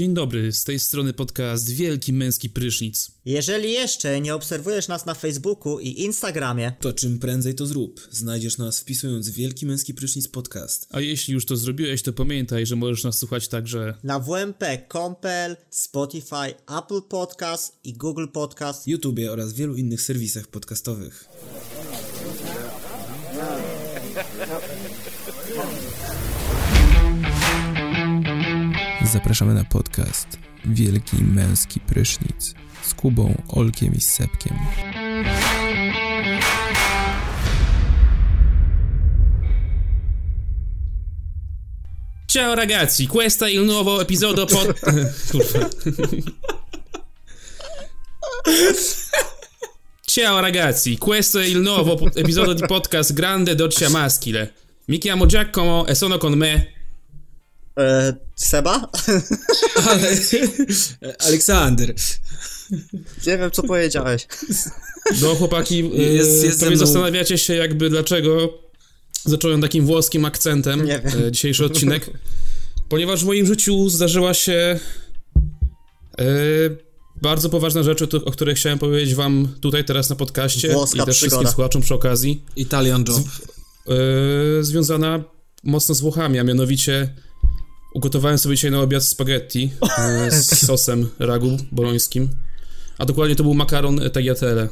Dzień dobry, z tej strony podcast Wielki Męski Prysznic. Jeżeli jeszcze nie obserwujesz nas na Facebooku i Instagramie, to czym prędzej to zrób. Znajdziesz nas wpisując Wielki Męski Prysznic Podcast. A jeśli już to zrobiłeś, to pamiętaj, że możesz nas słuchać także na WMP, Compel, Spotify, Apple Podcast i Google Podcast, YouTube oraz wielu innych serwisach podcastowych. Zapraszamy na podcast Wielki Męski Prysznic z Kubą, Olkiem i Sepkiem. Ciao ragazzi, questa è il nuovo episodio pod... Ciao ragazzi, questo è il nuovo episodio di podcast Grande Doccia Maschile. Mi chiamo Giacomo e sono con me E, Seba? Ale... Aleksander. Nie wiem, co powiedziałeś. No, chłopaki, jest, jest pewnie zastanawiacie się jakby dlaczego zacząłem takim włoskim akcentem Nie wiem. E, dzisiejszy odcinek. Ponieważ w moim życiu zdarzyła się e, bardzo poważna rzecz, o której chciałem powiedzieć wam tutaj teraz na podcaście Włoska i też przygoda. wszystkim słuchaczom przy okazji. Italian job. Z, e, związana mocno z Włochami, a mianowicie Ugotowałem sobie dzisiaj na obiad spaghetti e, z sosem ragu bolońskim. A dokładnie to był makaron tagliatelle.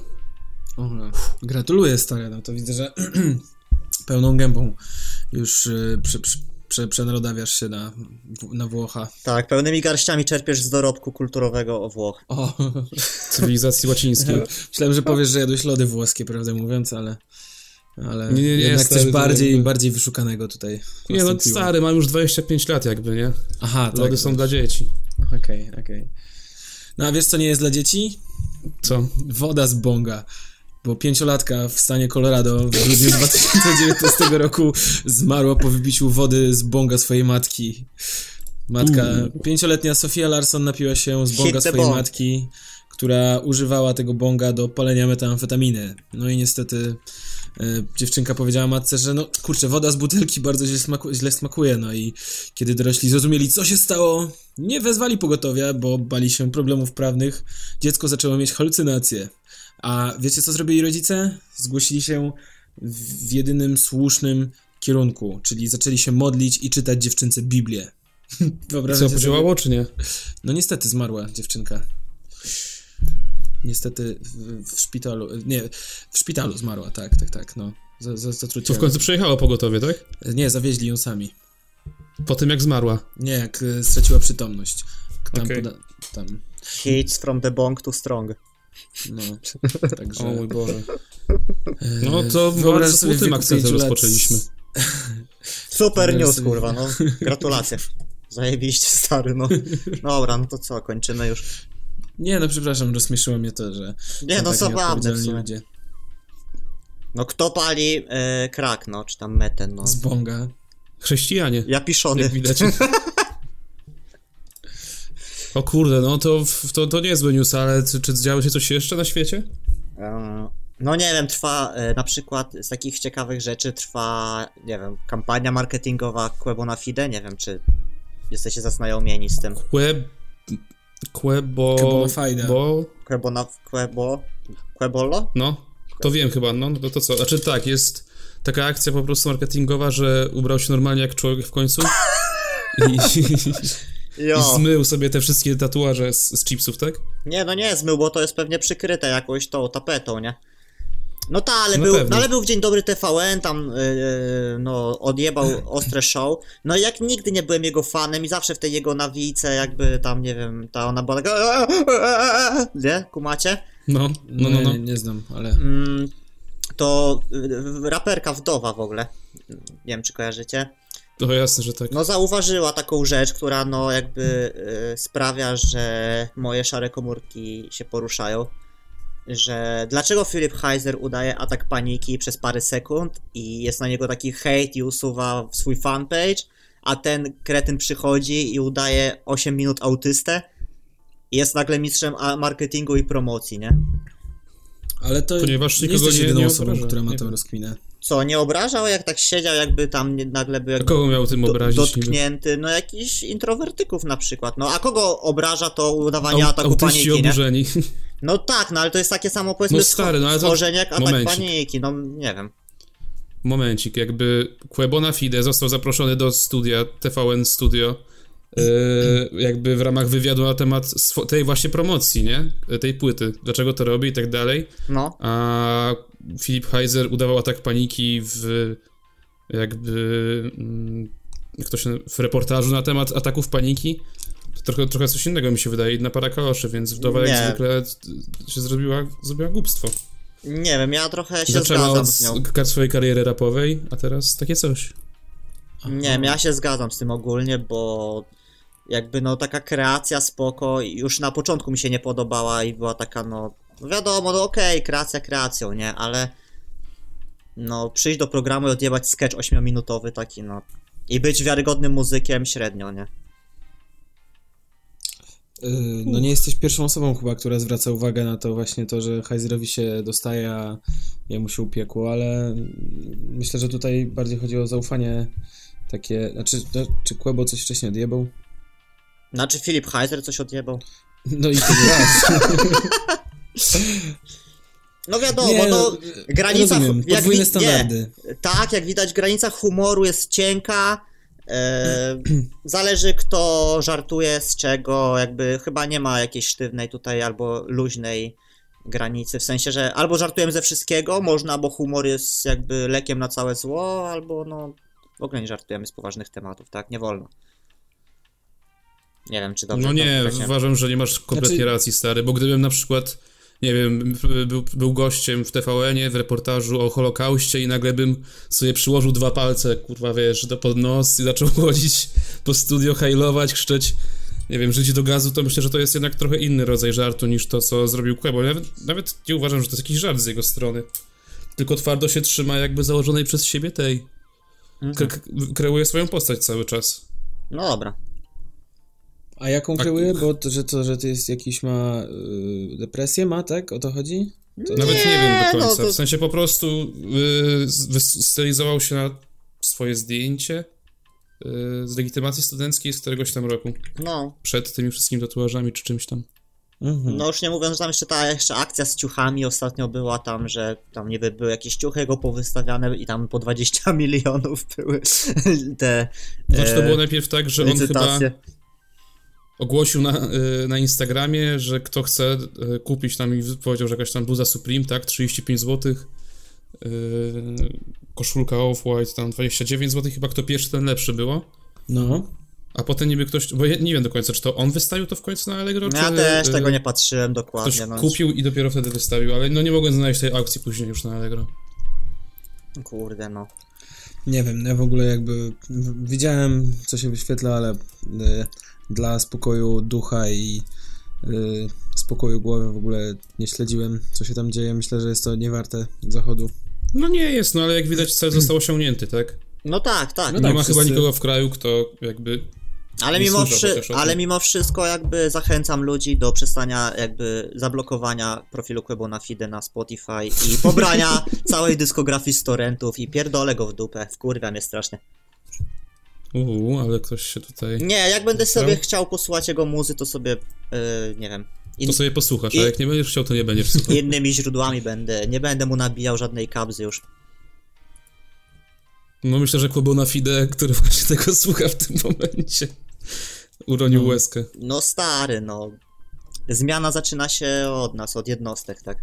Gratuluję, stary. No to widzę, że pełną gębą już y, prze, prze, przenarodawiasz się na, na Włocha. Tak, pełnymi garściami czerpiesz z dorobku kulturowego o Włoch. O. Cywilizacji łacińskiej. Myślałem, że powiesz, że jadłeś lody włoskie, prawdę mówiąc, ale... Ale nie, nie, nie, jednak stary, coś bardziej, jakby... bardziej wyszukanego tutaj. Nie, no stary, mam już 25 lat jakby, nie? Aha, Lody tak, są dla dzieci. Okej, okay, okej. Okay. No a wiesz, co nie jest dla dzieci? Co? Woda z bonga. Bo pięciolatka w stanie Colorado w grudniu 2019 roku zmarła po wybiciu wody z bonga swojej matki. Matka, mm. pięcioletnia Sofia Larson napiła się z bonga swojej bong. matki, która używała tego bonga do palenia metamfetaminy. No i niestety dziewczynka powiedziała matce, że no kurczę, woda z butelki bardzo źle, smaku źle smakuje, no i kiedy dorośli zrozumieli, co się stało, nie wezwali pogotowia, bo bali się problemów prawnych, dziecko zaczęło mieć halucynacje. A wiecie, co zrobili rodzice? Zgłosili się w jedynym słusznym kierunku, czyli zaczęli się modlić i czytać dziewczynce Biblię. Co, podziałało, czy nie? No niestety zmarła dziewczynka. Niestety w, w, szpitalu, nie, w szpitalu zmarła, tak, tak, tak, no. Za, za, Co w końcu przyjechało pogotowie, tak? Nie, zawieźli ją sami. Po tym jak zmarła? Nie, jak y, straciła przytomność. Tam, okay. poda, tam. Hits from the bong to strong. No, także... O mój Boże. No to wyobraź sobie tym akcentem rozpoczęliśmy. Super news, kurwa, no. Gratulacje. Zajebiście, stary, no. Dobra, no to co, kończymy już. Nie, no przepraszam, rozśmieszyło mnie to, że Nie, no zabawne ludzie. No kto pali e, krak, no, czy tam meten, no. Z bonga. Chrześcijanie. Ja piszony. Jak widać. o kurde, no to, to, to niezły news, ale czy, czy działo się coś jeszcze na świecie? Um, no nie wiem, trwa e, na przykład z takich ciekawych rzeczy trwa, nie wiem, kampania marketingowa Quebo Fide, nie wiem, czy jesteście zaznajomieni z tym. Queb Quebo... Quebo fajne. Bo... Quebo na... Quebo... Quebolo? No, to wiem chyba, no, no to co? Znaczy tak, jest taka akcja po prostu marketingowa, że ubrał się normalnie jak człowiek w końcu i, i zmył sobie te wszystkie tatuaże z, z chipsów, tak? Nie, no nie zmył, bo to jest pewnie przykryte jakąś tą tapetą, nie? No tak, ale, no był, no ale był w Dzień Dobry TVN, tam yy, no, odjebał ostre show. No i jak nigdy nie byłem jego fanem i zawsze w tej jego nawijce jakby tam, nie wiem, ta ona była taka... Nie? Kumacie? No, no, no, no. Nie, nie znam, ale... Mm, to y, raperka wdowa w ogóle. Nie wiem, czy kojarzycie. No jasne, że tak. No zauważyła taką rzecz, która no jakby y, sprawia, że moje szare komórki się poruszają że dlaczego Philip Heiser udaje atak paniki przez parę sekund i jest na niego taki hejt i usuwa swój fanpage, a ten kretyn przychodzi i udaje 8 minut autystę i jest nagle mistrzem marketingu i promocji, nie? Ale to Ponieważ nie nikogo nie- jedyną nie osobą, która ma nie tę rozkminę. Co, nie obrażał, jak tak siedział, jakby tam nie- nagle był jakby kogo miał tym obrazić? niby? dotknięty, no jakiś introwertyków na przykład. No a kogo obraża to udawanie Au- ataku paniki, nie? oburzeni. No tak, no ale to jest takie samo powiedzmy No stary, no ale to- jak atak momencik. paniki, no nie wiem. Momencik, jakby Quebona Fide został zaproszony do studia, TVN Studio, e, jakby w ramach wywiadu na temat swo- tej właśnie promocji, nie? Tej płyty. Dlaczego to robi i tak dalej. No, A Philip Heiser udawał atak paniki w jakby mm, jak to się, w reportażu na temat ataków paniki. To trochę, trochę coś innego mi się wydaje, inna para kaloszy, więc wdowa jak zwykle się zrobiła, zrobiła głupstwo. nie wiem, ja trochę się Zaczęła zgadzam od z nią. swojej kariery rapowej, a teraz takie coś. Nie wiem, ja się zgadzam z tym ogólnie, bo jakby no taka kreacja spoko, już na początku mi się nie podobała i była taka no, no wiadomo, no okej, kreacja kreacją, nie, ale no przyjść do programu i odjebać sketch 8-minutowy taki no i być wiarygodnym muzykiem średnio, nie? Yy, No nie jesteś pierwszą osobą chyba, która zwraca uwagę na to właśnie to, że Heizerowi się dostaje, a jemu się upiekło, ale myślę, że tutaj bardziej chodzi o zaufanie takie, znaczy, no, czy Quebo coś wcześniej odjebał? Znaczy Filip Heiser coś odjebał. No i to raz. No wiadomo, no granica, rozumiem, jak podwójne standardy. Nie, tak, jak widać, granica humoru jest cienka. E, zależy kto żartuje z czego, jakby chyba nie ma jakiejś sztywnej tutaj albo luźnej granicy, w sensie, że albo żartujemy ze wszystkiego, można, bo humor jest jakby lekiem na całe zło, albo no w ogóle nie żartujemy z poważnych tematów, tak? Nie wolno. Nie wiem, czy dobrze No nie, uważam, że nie masz kompletnie Znaczy- racji, stary, bo gdybym na przykład, nie wiem, był, był gościem w TVN-ie, w reportażu o Holokauście i nagle bym sobie przyłożył dwa palce, kurwa, wiesz, do pod nos i zaczął chodzić po studio, hajlować, krzyczeć, nie wiem, żyć do gazu, to myślę, że to jest jednak trochę inny rodzaj żartu niż to, co zrobił Quebo. Nawet, nawet nie uważam, że to jest jakiś żart z jego strony. Tylko twardo się trzyma jakby założonej przez siebie tej. Mhm. K- kreuje swoją postać cały czas. No dobra. A jaką kreuje? Bo to, że to, że to jest jakiś ma y, depresję ma, tak? O to chodzi? To, Nawet nie, wiem do no końca. to- W sensie po prostu y, wystylizował się na swoje zdjęcie y, z legitymacji studenckiej z któregoś tam roku. No, Przed tymi wszystkimi tatuażami czy czymś tam. Mhm. No już nie mówiąc, że tam jeszcze ta jeszcze akcja z ciuchami ostatnio była tam, że tam niby były jakieś ciuchy jego powystawiane i tam po 20 milionów były te Znaczy to e, było najpierw tak, że on chyba licytacje. Ogłosił na, y, na Instagramie, że kto chce y, kupić tam i powiedział, że jakaś tam bluza Supreme, tak, 35 zł. Koszulka Off-White tam 29 zł, chyba kto pierwszy, ten lepszy było. No. A potem niby ktoś, bo ja nie wiem do końca, czy to on wystawił to w końcu na Allegro, ja czy też y, tego nie patrzyłem ktoś dokładnie. No, kupił i dopiero wtedy wystawił, ale no nie mogłem znaleźć tej aukcji później już na Allegro. Kurde, no. Nie wiem, ja w ogóle jakby widziałem, co się wyświetla, ale y, dla spokoju ducha i y, spokoju głowy w ogóle nie śledziłem, co się tam dzieje. Myślę, że jest to niewarte zachodu. No nie jest, no ale jak widać cel został osiągnięty, tak? No tak, tak. No nie tak, ma chyba wszyscy- nikogo w kraju, kto jakby Ale mimo, wszy- ale mimo wszystko jakby zachęcam ludzi do przestania jakby zablokowania profilu Quebo na Fide na Spotify i pobrania całej dyskografii z torrentów i pierdolę go w dupę. Wkurwia mnie strasznie. Uuu, ale ktoś się tutaj... Nie, jak będę sobie chciał posłuchać jego muzy, to sobie, yy, nie wiem, in, To sobie posłuchasz, a jak nie będziesz chciał, to nie będziesz słuchał. innymi źródłami będę, nie będę mu nabijał żadnej kabzy już. No myślę, że na Fide, który właśnie tego słucha w tym momencie, uronił No. łezkę. No stary, no. Zmiana zaczyna się od nas, od jednostek, tak.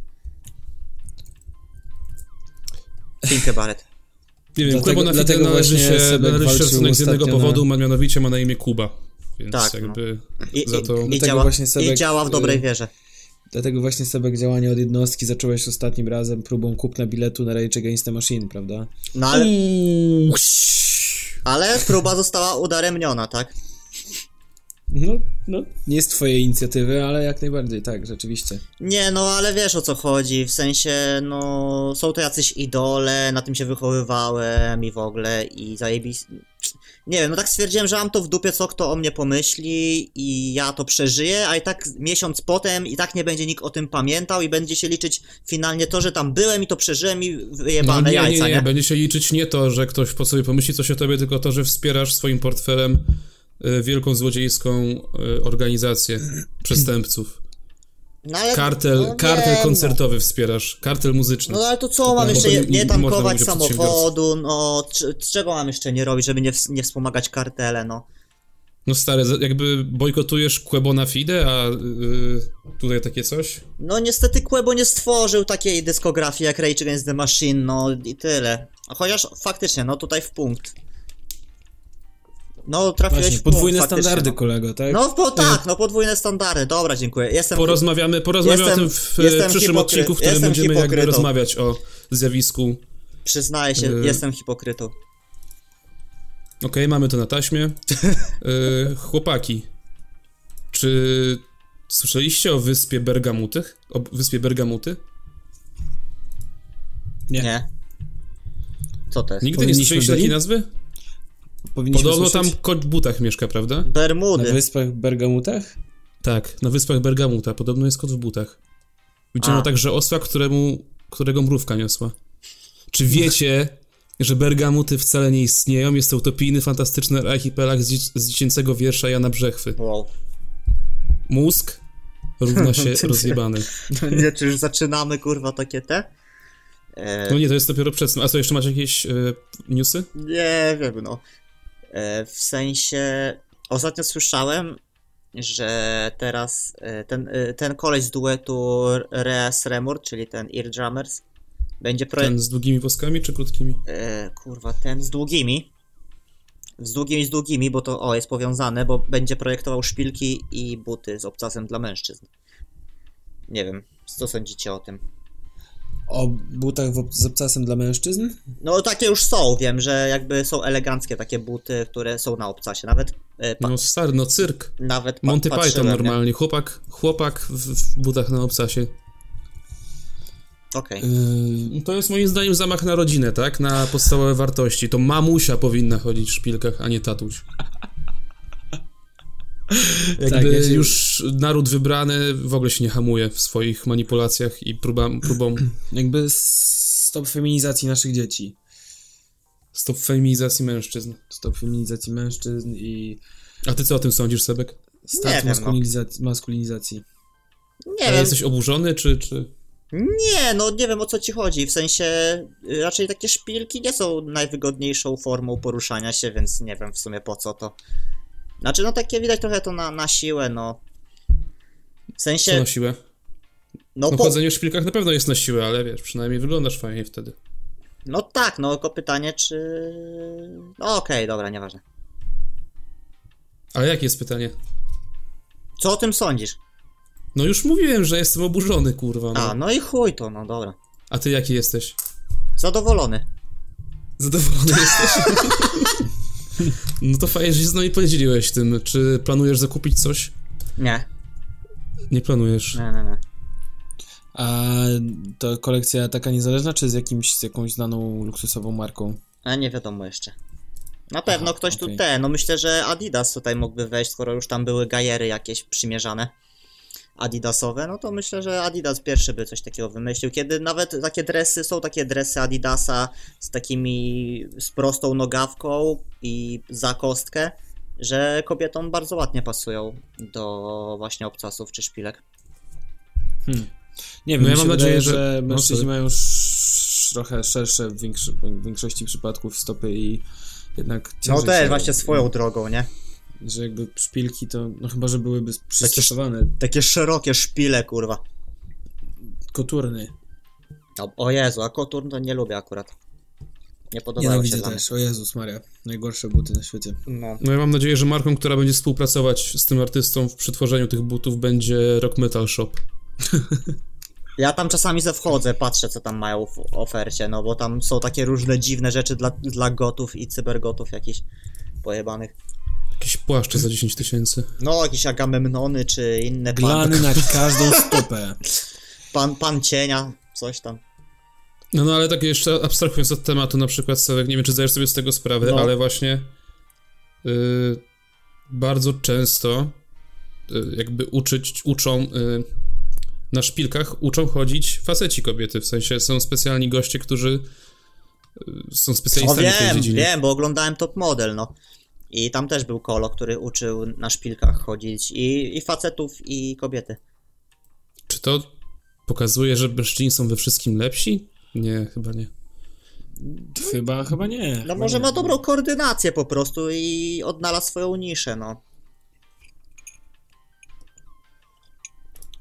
Think about it. Nie wiem, Dlatego- Kłobo na dlatego należy właśnie się, Sebek należy się z jednego na- powodu, ma mianowicie ma na imię Kuba. Więc Tak, no. jakby I, za to... i, i, działa, właśnie I Sebek, działa w dobrej y, wierze. Dlatego właśnie Sebek działanie od jednostki zacząłeś ostatnim razem próbą kupna biletu na Rage Against the Machine, prawda? No ale, Uuu, ale próba została udaremniona, tak? No, no. Nie jest twojej inicjatywy, ale jak najbardziej, tak, rzeczywiście. Nie, no ale wiesz o co chodzi, w sensie, no są to jacyś idole, na tym się wychowywałem i w ogóle i zajebis... nie wiem, no tak stwierdziłem, że mam to w dupie, co kto o mnie pomyśli i ja to przeżyję, a i tak miesiąc potem i tak nie będzie nikt o tym pamiętał i będzie się liczyć finalnie to, że tam byłem i to przeżyłem i wyjebane no, nie, jajca, nie, nie, nie, będzie się liczyć nie to, że ktoś po sobie pomyśli coś o tobie, tylko to, że wspierasz swoim portfelem wielką złodziejską y, organizację przestępców. No ale, Kartel, no kartel no. koncertowy wspierasz, kartel muzyczny. No ale to co, mam bo jeszcze to nie, nie- tankować samochodu, no, czego mam jeszcze nie robić, żeby nie, ws- nie wspomagać kartele, no. No stary, jakby bojkotujesz Quebona Fide, a y, tutaj takie coś? No niestety Quebo nie stworzył takiej dyskografii jak Rage Against the Machine, no i tyle. Chociaż faktycznie, no tutaj w punkt. No trafiłeś Właśnie, punkt, podwójne standardy, no. kolego, tak? No po, tak, no podwójne standardy, dobra, dziękuję. Jestem, Porozmawiamy, porozmawiamy Jestem- o tym w jestem przyszłym hipokry- odcinku, w którym jestem będziemy jakby hipokrytą. rozmawiać o zjawisku. przyznaję się, Y- jestem hipokrytą. Okej, mamy to na taśmie. Y, chłopaki, czy słyszeliście o wyspie Bergamuty? O wyspie Bergamuty? Nie. Nie. Co to jest? Nigdy nie słyszeliście takiej nazwy? Powinniśmy Podobno tam kot w butach mieszka, prawda? Na Bermudy. wyspach Bergamutach? Tak, na wyspach Bergamuta. Podobno jest kot w butach. Widziano A. także osła, któremu, którego mrówka niosła. Czy wiecie, że Bergamuty wcale nie istnieją? Jest to utopijny, fantastyczny archipelag z, z dziecięcego wiersza Jana Brzechwy. Wow. Mózg równa się rozjebany. nie, czy już zaczynamy, kurwa, takie te? E, No nie, to jest dopiero przed. A co, jeszcze macie jakieś y, newsy? Nie wiem, no. E, w sensie. Ostatnio słyszałem, że teraz e, ten, e, ten koleś z duetu Reas Remur, czyli ten Ear Drummers, będzie projekt. Ten z długimi woskami czy krótkimi? E, kurwa, ten z długimi. Z długimi, z długimi, bo to o jest powiązane, bo będzie projektował szpilki i buty z obcasem dla mężczyzn. Nie wiem, co sądzicie o tym? O butach z obcasem dla mężczyzn? No takie już są, wiem, że jakby są eleganckie takie buty, które są na obcasie. Nawet e, pa, No stary, no cyrk. nawet pa, Monty Python nie? normalnie. Chłopak, chłopak w, w butach na obcasie. Okej. Yy, To jest moim zdaniem zamach na rodzinę, tak? Na podstawowe wartości. To mamusia powinna chodzić w szpilkach, a nie tatuś. Jakby Tak, ja się- już naród wybrany w ogóle się nie hamuje w swoich manipulacjach i próbam, próbą jakby stop feminizacji naszych dzieci. stop feminizacji mężczyzn. Stop feminizacji mężczyzn i A ty co o tym sądzisz, Sebek? start no. maskulinizacji, maskulinizacji. Nie A wiem. jesteś oburzony, czy... czy... Nie, no nie wiem o co ci chodzi. W sensie y, raczej takie szpilki nie są najwygodniejszą formą poruszania się, więc nie wiem w sumie po co to. Znaczy, no takie widać trochę to na, na siłę, no. W Co sensie, na siłę? no, No po, chodzenie w szpilkach na pewno jest na siłę, ale wiesz, przynajmniej wyglądasz fajnie wtedy. no tak, no tylko pytanie, czy. No okej, dobra, nieważne. Ale jakie jest pytanie? Co o tym sądzisz? No już mówiłem, że jestem oburzony, kurwa. No. A, no i chuj to, no dobra. A ty jaki jesteś? Zadowolony. Zadowolony jesteś? no to fajnie, że się z nami podzieliłeś tym. Czy planujesz zakupić coś? Nie, Nie planujesz. nie, nie, nie. A to kolekcja taka niezależna, czy z, jakimś, z jakąś znaną luksusową marką? A nie wiadomo jeszcze. Na pewno Aha, ktoś tu okej. ten, no myślę, że Adidas tutaj mógłby wejść, skoro już tam były gajery jakieś przymierzane. Adidasowe, no to myślę, że Adidas pierwszy by coś takiego wymyślił, kiedy nawet takie dresy, są takie dresy Adidasa z takimi, z prostą nogawką i za kostkę, że kobietom bardzo ładnie pasują do właśnie obcasów czy szpilek. Hmm. Nie No wiem, ja mi się mam wydaje, nadzieję, że, że- no, mężczyźni sorry. mają sz- trochę szersze w, większy, w większości przypadków stopy i jednak No też właśnie swoją drogą, nie? Że jakby szpilki to, no chyba, że byłyby przystosowane, Takie szerokie szpile, kurwa. koturny. O, o Jezu, a koturn to nie lubię akurat. Nie podobało się Nienawidzę dla mnie. też, o Jezus Maria, najgorsze buty na świecie. No. No ja mam nadzieję, że marką, która będzie współpracować z tym artystą w przetworzeniu tych butów będzie Rock Metal Shop. Ja tam czasami ze wchodzę, patrzę co tam mają w ofercie, no bo tam są takie różne dziwne rzeczy dla, dla gotów i cybergotów jakichś pojebanych. Jakieś płaszcze za 10 tysięcy. No, jakieś agamemnony czy inne pan, Glany na każdą stopę. pan, pan cienia, coś tam. No, no ale tak jeszcze abstrahując od tematu, na przykład, Sławek, nie wiem, czy zdajesz sobie z tego sprawę, No. ale właśnie y, bardzo często y, jakby uczyć, uczą y, na szpilkach uczą chodzić faceci kobiety, w sensie są specjalni goście, którzy są specjalistami o, wiem, w tej dziedzinie. wiem, bo oglądałem Top Model, no. I tam też był kolo, który uczył na szpilkach chodzić i, i facetów, i kobiety. Czy to pokazuje, że mężczyźni są we wszystkim lepsi? Nie, chyba nie. Chyba, chyba nie. No chyba może nie. ma dobrą koordynację po prostu i odnalazł swoją niszę, no.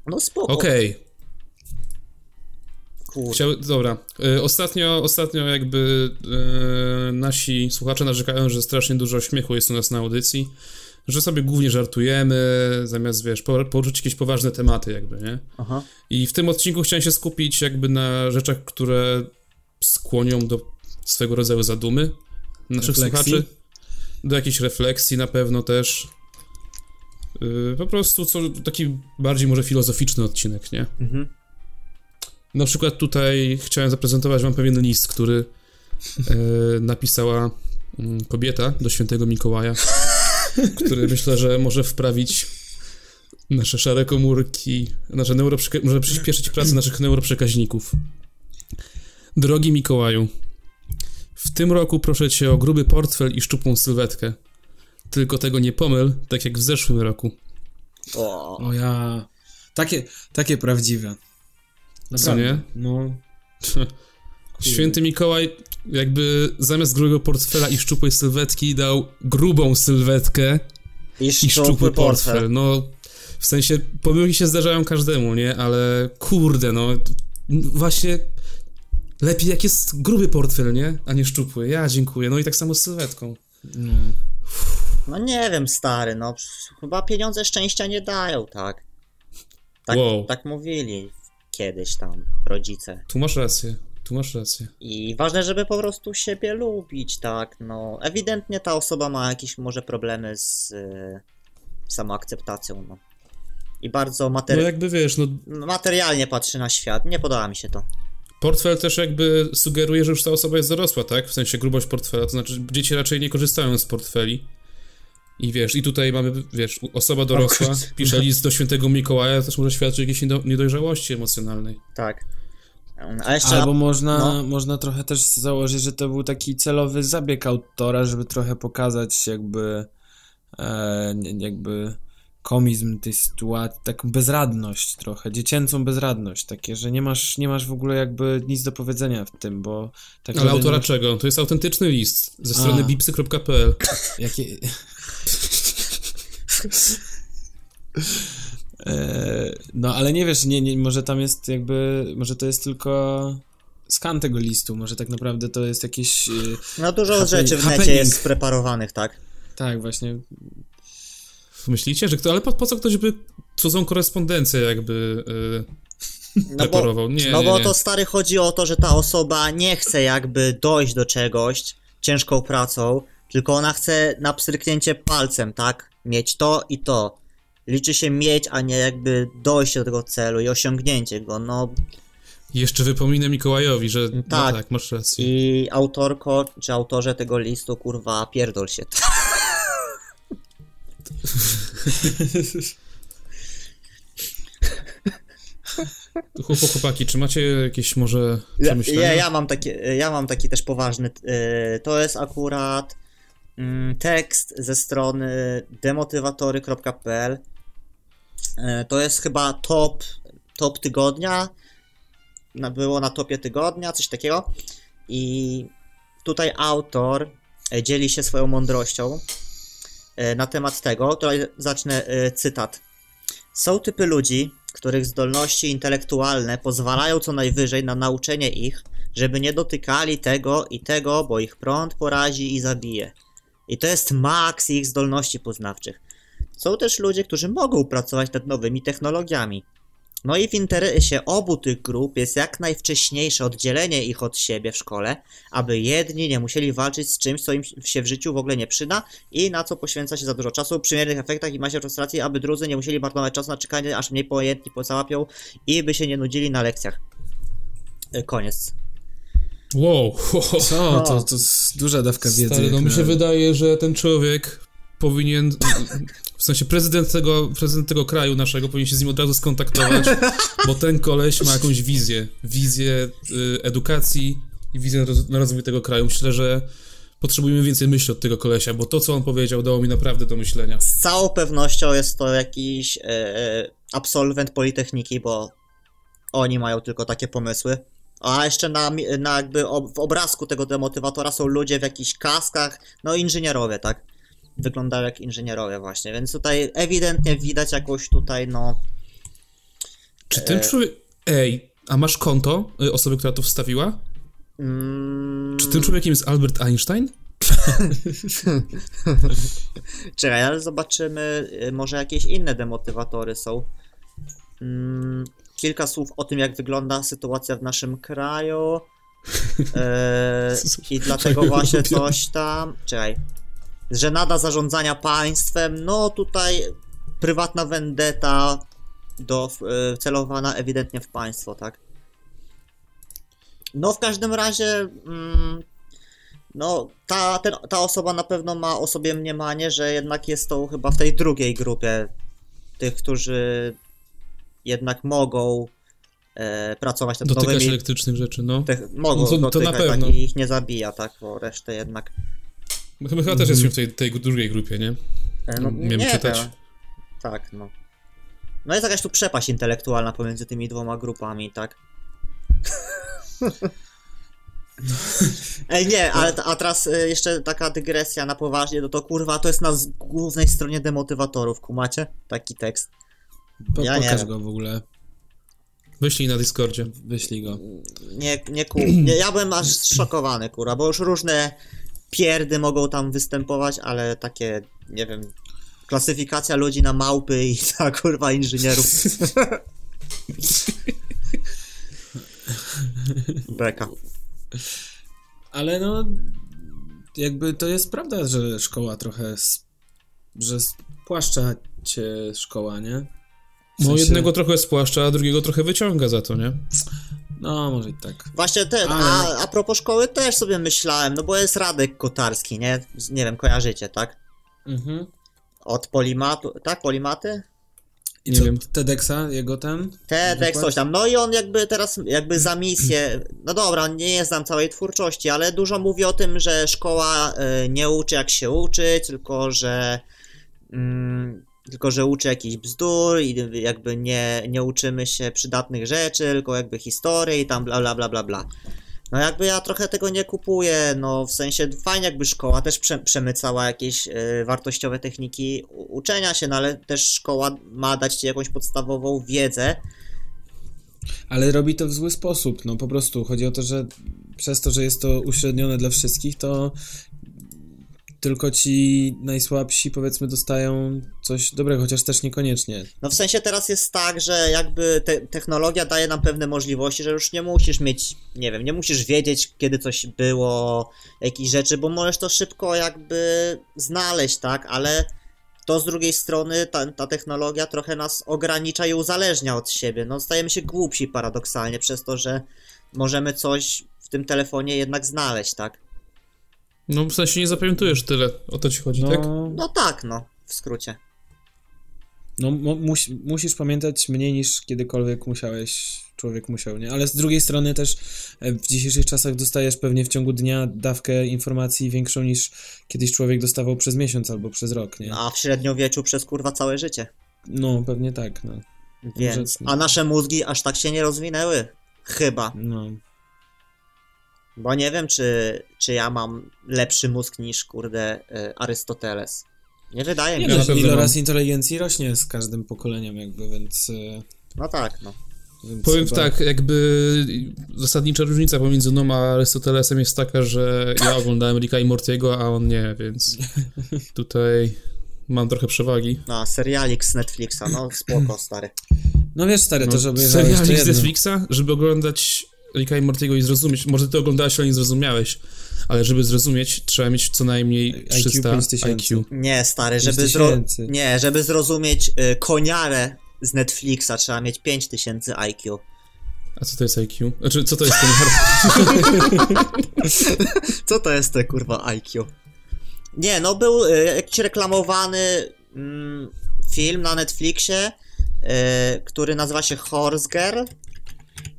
No spoko. Okej. Kurde. Chciał, dobra. Y, Ostatnio, ostatnio jakby y, nasi słuchacze narzekają, że strasznie dużo śmiechu jest u nas na audycji, że sobie głównie żartujemy, zamiast, wiesz, por- poruszyć jakieś poważne tematy jakby, nie? Aha. I w tym odcinku chciałem się skupić jakby na rzeczach, które skłonią do swego rodzaju zadumy naszych Refleksji? słuchaczy. Do jakiejś refleksji na pewno też. Yy, po prostu co, taki bardziej może filozoficzny odcinek, nie? Mhm. Na przykład tutaj chciałem zaprezentować wam pewien list, który e, napisała mm, kobieta do świętego Mikołaja, który myślę, że może wprawić nasze szare komórki, nasze neuroprzeka- może przyspieszyć pracę naszych neuroprzekaźników. Drogi Mikołaju, w tym roku proszę cię o gruby portfel i szczupłą sylwetkę. Tylko tego nie pomyl, tak jak w zeszłym roku. O. O ja... Takie, takie prawdziwe. Co nie? No. Święty Mikołaj jakby zamiast grubego portfela i szczupłej sylwetki dał grubą sylwetkę I i szczupły szczupły portfel. portfel. No, w sensie pomyłki się zdarzają każdemu, nie? Ale kurde, no właśnie lepiej jak jest gruby portfel, nie? A nie szczupły. Ja dziękuję. No i tak samo z sylwetką. no. No nie wiem, stary, no chyba pieniądze szczęścia nie dają, tak? Tak, Wow. tak mówili kiedyś tam rodzice. Tu masz rację. Tu masz rację. I ważne, żeby po prostu siebie lubić, tak? No, ewidentnie ta osoba ma jakieś może problemy z y, samoakceptacją, no. I bardzo No materi- jakby wiesz, no materialnie patrzy na świat. Nie podoba mi się to. portfel też jakby sugeruje, że już ta osoba jest dorosła, tak? W sensie grubość portfela, to znaczy dzieci raczej nie korzystają z portfeli. I wiesz, i tutaj mamy, wiesz, osoba dorosła, pisze list do świętego Mikołaja, to też może świadczyć o jakiejś niedo- niedojrzałości emocjonalnej. Tak. A jeszcze Albo można, no. można trochę też założyć, że to był taki celowy zabieg autora, żeby trochę pokazać jakby e, jakby komizm tej sytuacji, taką bezradność trochę, dziecięcą bezradność, takie, że nie masz, nie masz w ogóle jakby nic do powiedzenia w tym, bo tak Ale autora masz- czego? To jest autentyczny list ze strony bipsy.pl. Jakie... E, No, ale nie wiesz, nie, nie, może tam jest jakby, może to jest tylko skan tego listu, może tak naprawdę to jest jakieś, e, No dużo Happen- rzeczy w necie happening. jest spreparowanych, tak? tak właśnie, Myślicie, że kto, ale po, po co ktoś by cudzą korespondencję jakby yy, No bo, preparował? Nie, no nie, bo nie. to stary chodzi o to, że ta osoba nie chce jakby dojść do czegoś ciężką pracą, tylko ona chce na pstryknięcie palcem, tak? Mieć to i to. Liczy się mieć, a nie jakby dojście do tego celu i osiągnięcie go. No Jeszcze wypominę Mikołajowi, że tak, Tak. no tak masz rację. i autorko, czy autorze tego listu, kurwa, pierdol się. Chłop- Chłopaki, czy macie jakieś może Ja, przemyślenia? ja, ja, mam taki, ja mam taki też poważny. y, To jest akurat tekst ze strony demotywatory.pl. Y, To jest chyba top, top tygodnia. Było na topie tygodnia, coś takiego. I tutaj autor y, dzieli się swoją mądrością y, na temat tego. Tutaj zacznę cytat. Są typy ludzi, których zdolności intelektualne pozwalają co najwyżej na nauczenie ich, żeby nie dotykali tego i tego, bo ich prąd porazi i zabije. I to jest maks ich zdolności poznawczych. Są też ludzie, którzy mogą pracować nad nowymi technologiami. No i w interesie obu tych grup jest jak najwcześniejsze oddzielenie ich od siebie w szkole, aby jedni nie musieli walczyć z czymś, co im się w życiu w ogóle nie przyda i na co poświęca się za dużo czasu przy miernych efektach i masie frustracji, aby drudzy nie musieli marnować czasu na czekanie, aż mniej pojętni pozałapią i by się nie nudzili na lekcjach. Y, Koniec. Wow, co, to, to jest duża dawka wiedzy. Stary, no mi na- się wydaje, że ten człowiek powinien, w sensie prezydent tego, prezydent tego kraju naszego powinien się z nim od razu skontaktować, bo ten koleś ma jakąś wizję, wizję y, edukacji i wizję na rozwój tego kraju. Myślę, że potrzebujemy więcej myśli od tego kolesia, bo to, co on powiedział, dało mi naprawdę do myślenia. Z całą pewnością jest to jakiś e absolwent Politechniki, bo oni mają tylko takie pomysły. A jeszcze na, na jakby w obrazku tego demotywatora są ludzie w jakichś kaskach, no inżynierowie, tak? Wyglądają jak inżynierowie właśnie, więc tutaj ewidentnie widać jakąś tutaj, no... Czy ten e... człowiek... Ej, a masz konto y, osoby, która to wstawiła? Mm... Czy tym człowiekiem jest Albert Einstein? Czekaj, ale zobaczymy, y, może jakieś inne demotywatory są. Mm, kilka słów o tym, jak wygląda sytuacja w naszym kraju. E, I dlatego właśnie coś tam. Czekaj. Że nada zarządzania państwem. No tutaj prywatna vendetta do, e, celowana ewidentnie w państwo, tak? No w każdym razie. Mm, no, ta, ten, ta osoba na pewno ma o sobie mniemanie, że jednak jest to chyba w tej drugiej grupie tych, którzy jednak mogą e, pracować nad Dotykać nowymi... elektrycznych rzeczy, no. Te, mogą no to, dotykać, to na tak, pewno. Tak, i ich nie zabija, tak, bo resztę jednak... My chyba mm. też jesteśmy w tej, tej drugiej grupie, nie? E, no, Miałem nie, czytać. Te... Tak, no. No jest jakaś tu przepaść intelektualna pomiędzy tymi dwoma grupami, tak? Ej, nie, ale a teraz e, jeszcze taka dygresja na poważnie, no to kurwa, to jest na głównej stronie demotywatorów, kumacie? Taki tekst. Po, ja pokaż nie go w ogóle. Wyślij na Discordzie. Wyślij go. Nie, nie, ku, nie ja byłem aż zszokowany, kurwa, bo już różne pierdy mogą tam występować, ale takie, nie wiem, klasyfikacja ludzi na małpy i ta kurwa inżynierów. Beka. Ale no, jakby to jest prawda, że szkoła trochę, że spłaszcza cię szkoła, nie? W no, sensie... No jednego trochę spłaszcza, a drugiego trochę wyciąga za to, nie? No, może i tak. Właśnie ten, Ale... a, a propos szkoły też sobie myślałem, no bo jest Radek Kotarski, nie? Nie wiem, kojarzycie, tak? Mhm. Od Polimatu, tak? Polimaty? I nie co, wiem. TEDxa, jego ten? TEDx, coś tam. No i on jakby teraz, jakby za misję, no dobra, nie znam całej twórczości, ale dużo mówi o tym, że szkoła y, nie uczy jak się uczyć, tylko że mm, tylko że uczy jakiś bzdur i jakby nie, nie uczymy się przydatnych rzeczy, tylko jakby historii i tam bla bla bla bla bla. No jakby ja trochę tego nie kupuję, no w sensie fajnie jakby szkoła też prze, przemycała jakieś y, wartościowe techniki uczenia się, no ale też szkoła ma dać ci jakąś podstawową wiedzę. Ale robi to w zły sposób, no po prostu chodzi o to, że przez to, że jest to uśrednione dla wszystkich, to tylko ci najsłabsi, powiedzmy, dostają coś dobrego, chociaż też niekoniecznie. No w sensie teraz jest tak, że jakby te technologia daje nam pewne możliwości, że już nie musisz mieć, nie wiem, nie musisz wiedzieć, kiedy coś było, jakieś rzeczy, bo możesz to szybko jakby znaleźć, tak, ale to z drugiej strony ta, ta technologia trochę nas ogranicza i uzależnia od siebie. No stajemy się głupsi paradoksalnie przez to, że możemy coś w tym telefonie jednak znaleźć, tak? No w sensie nie zapamiętujesz tyle, o to ci chodzi, no... tak? No tak, no, w skrócie. No mus, musisz pamiętać mniej niż kiedykolwiek musiałeś, człowiek musiał, nie? Ale z drugiej strony też e, w dzisiejszych czasach dostajesz pewnie w ciągu dnia dawkę informacji większą niż kiedyś człowiek dostawał przez miesiąc albo przez rok, nie? A w średniowieczu przez kurwa całe życie. No, pewnie tak, no. Więc, a nasze mózgi aż tak się nie rozwinęły. Chyba. No. Bo nie wiem, czy, czy ja mam lepszy mózg niż, kurde, y, Arystoteles. Nie wydaje mi się. że raz inteligencji rośnie z każdym pokoleniem jakby, więc... Y, no tak, no. Powiem chyba... tak, jakby zasadnicza różnica pomiędzy mną a Arystotelesem jest taka, że ja oglądałem Ricka i Mortiego, a on nie, więc tutaj mam trochę przewagi. No, serialik z Netflixa, no spoko, stary. No wiesz, stary, to no, żeby Serialik z Netflixa, żeby oglądać Ricka i Mortiego i zrozumieć, może ty oglądałeś, ale nie zrozumiałeś, ale żeby zrozumieć, trzeba mieć co najmniej 300 IQ. IQ. Nie, stary, żeby, zro... nie, żeby zrozumieć y, koniarę z Netflixa trzeba mieć 5000 IQ. A co to jest IQ? Znaczy, co to jest ten Co to jest te kurwa IQ? Nie, no był y, jakiś reklamowany mm, film na Netflixie, y, który nazywa się Horse Girl.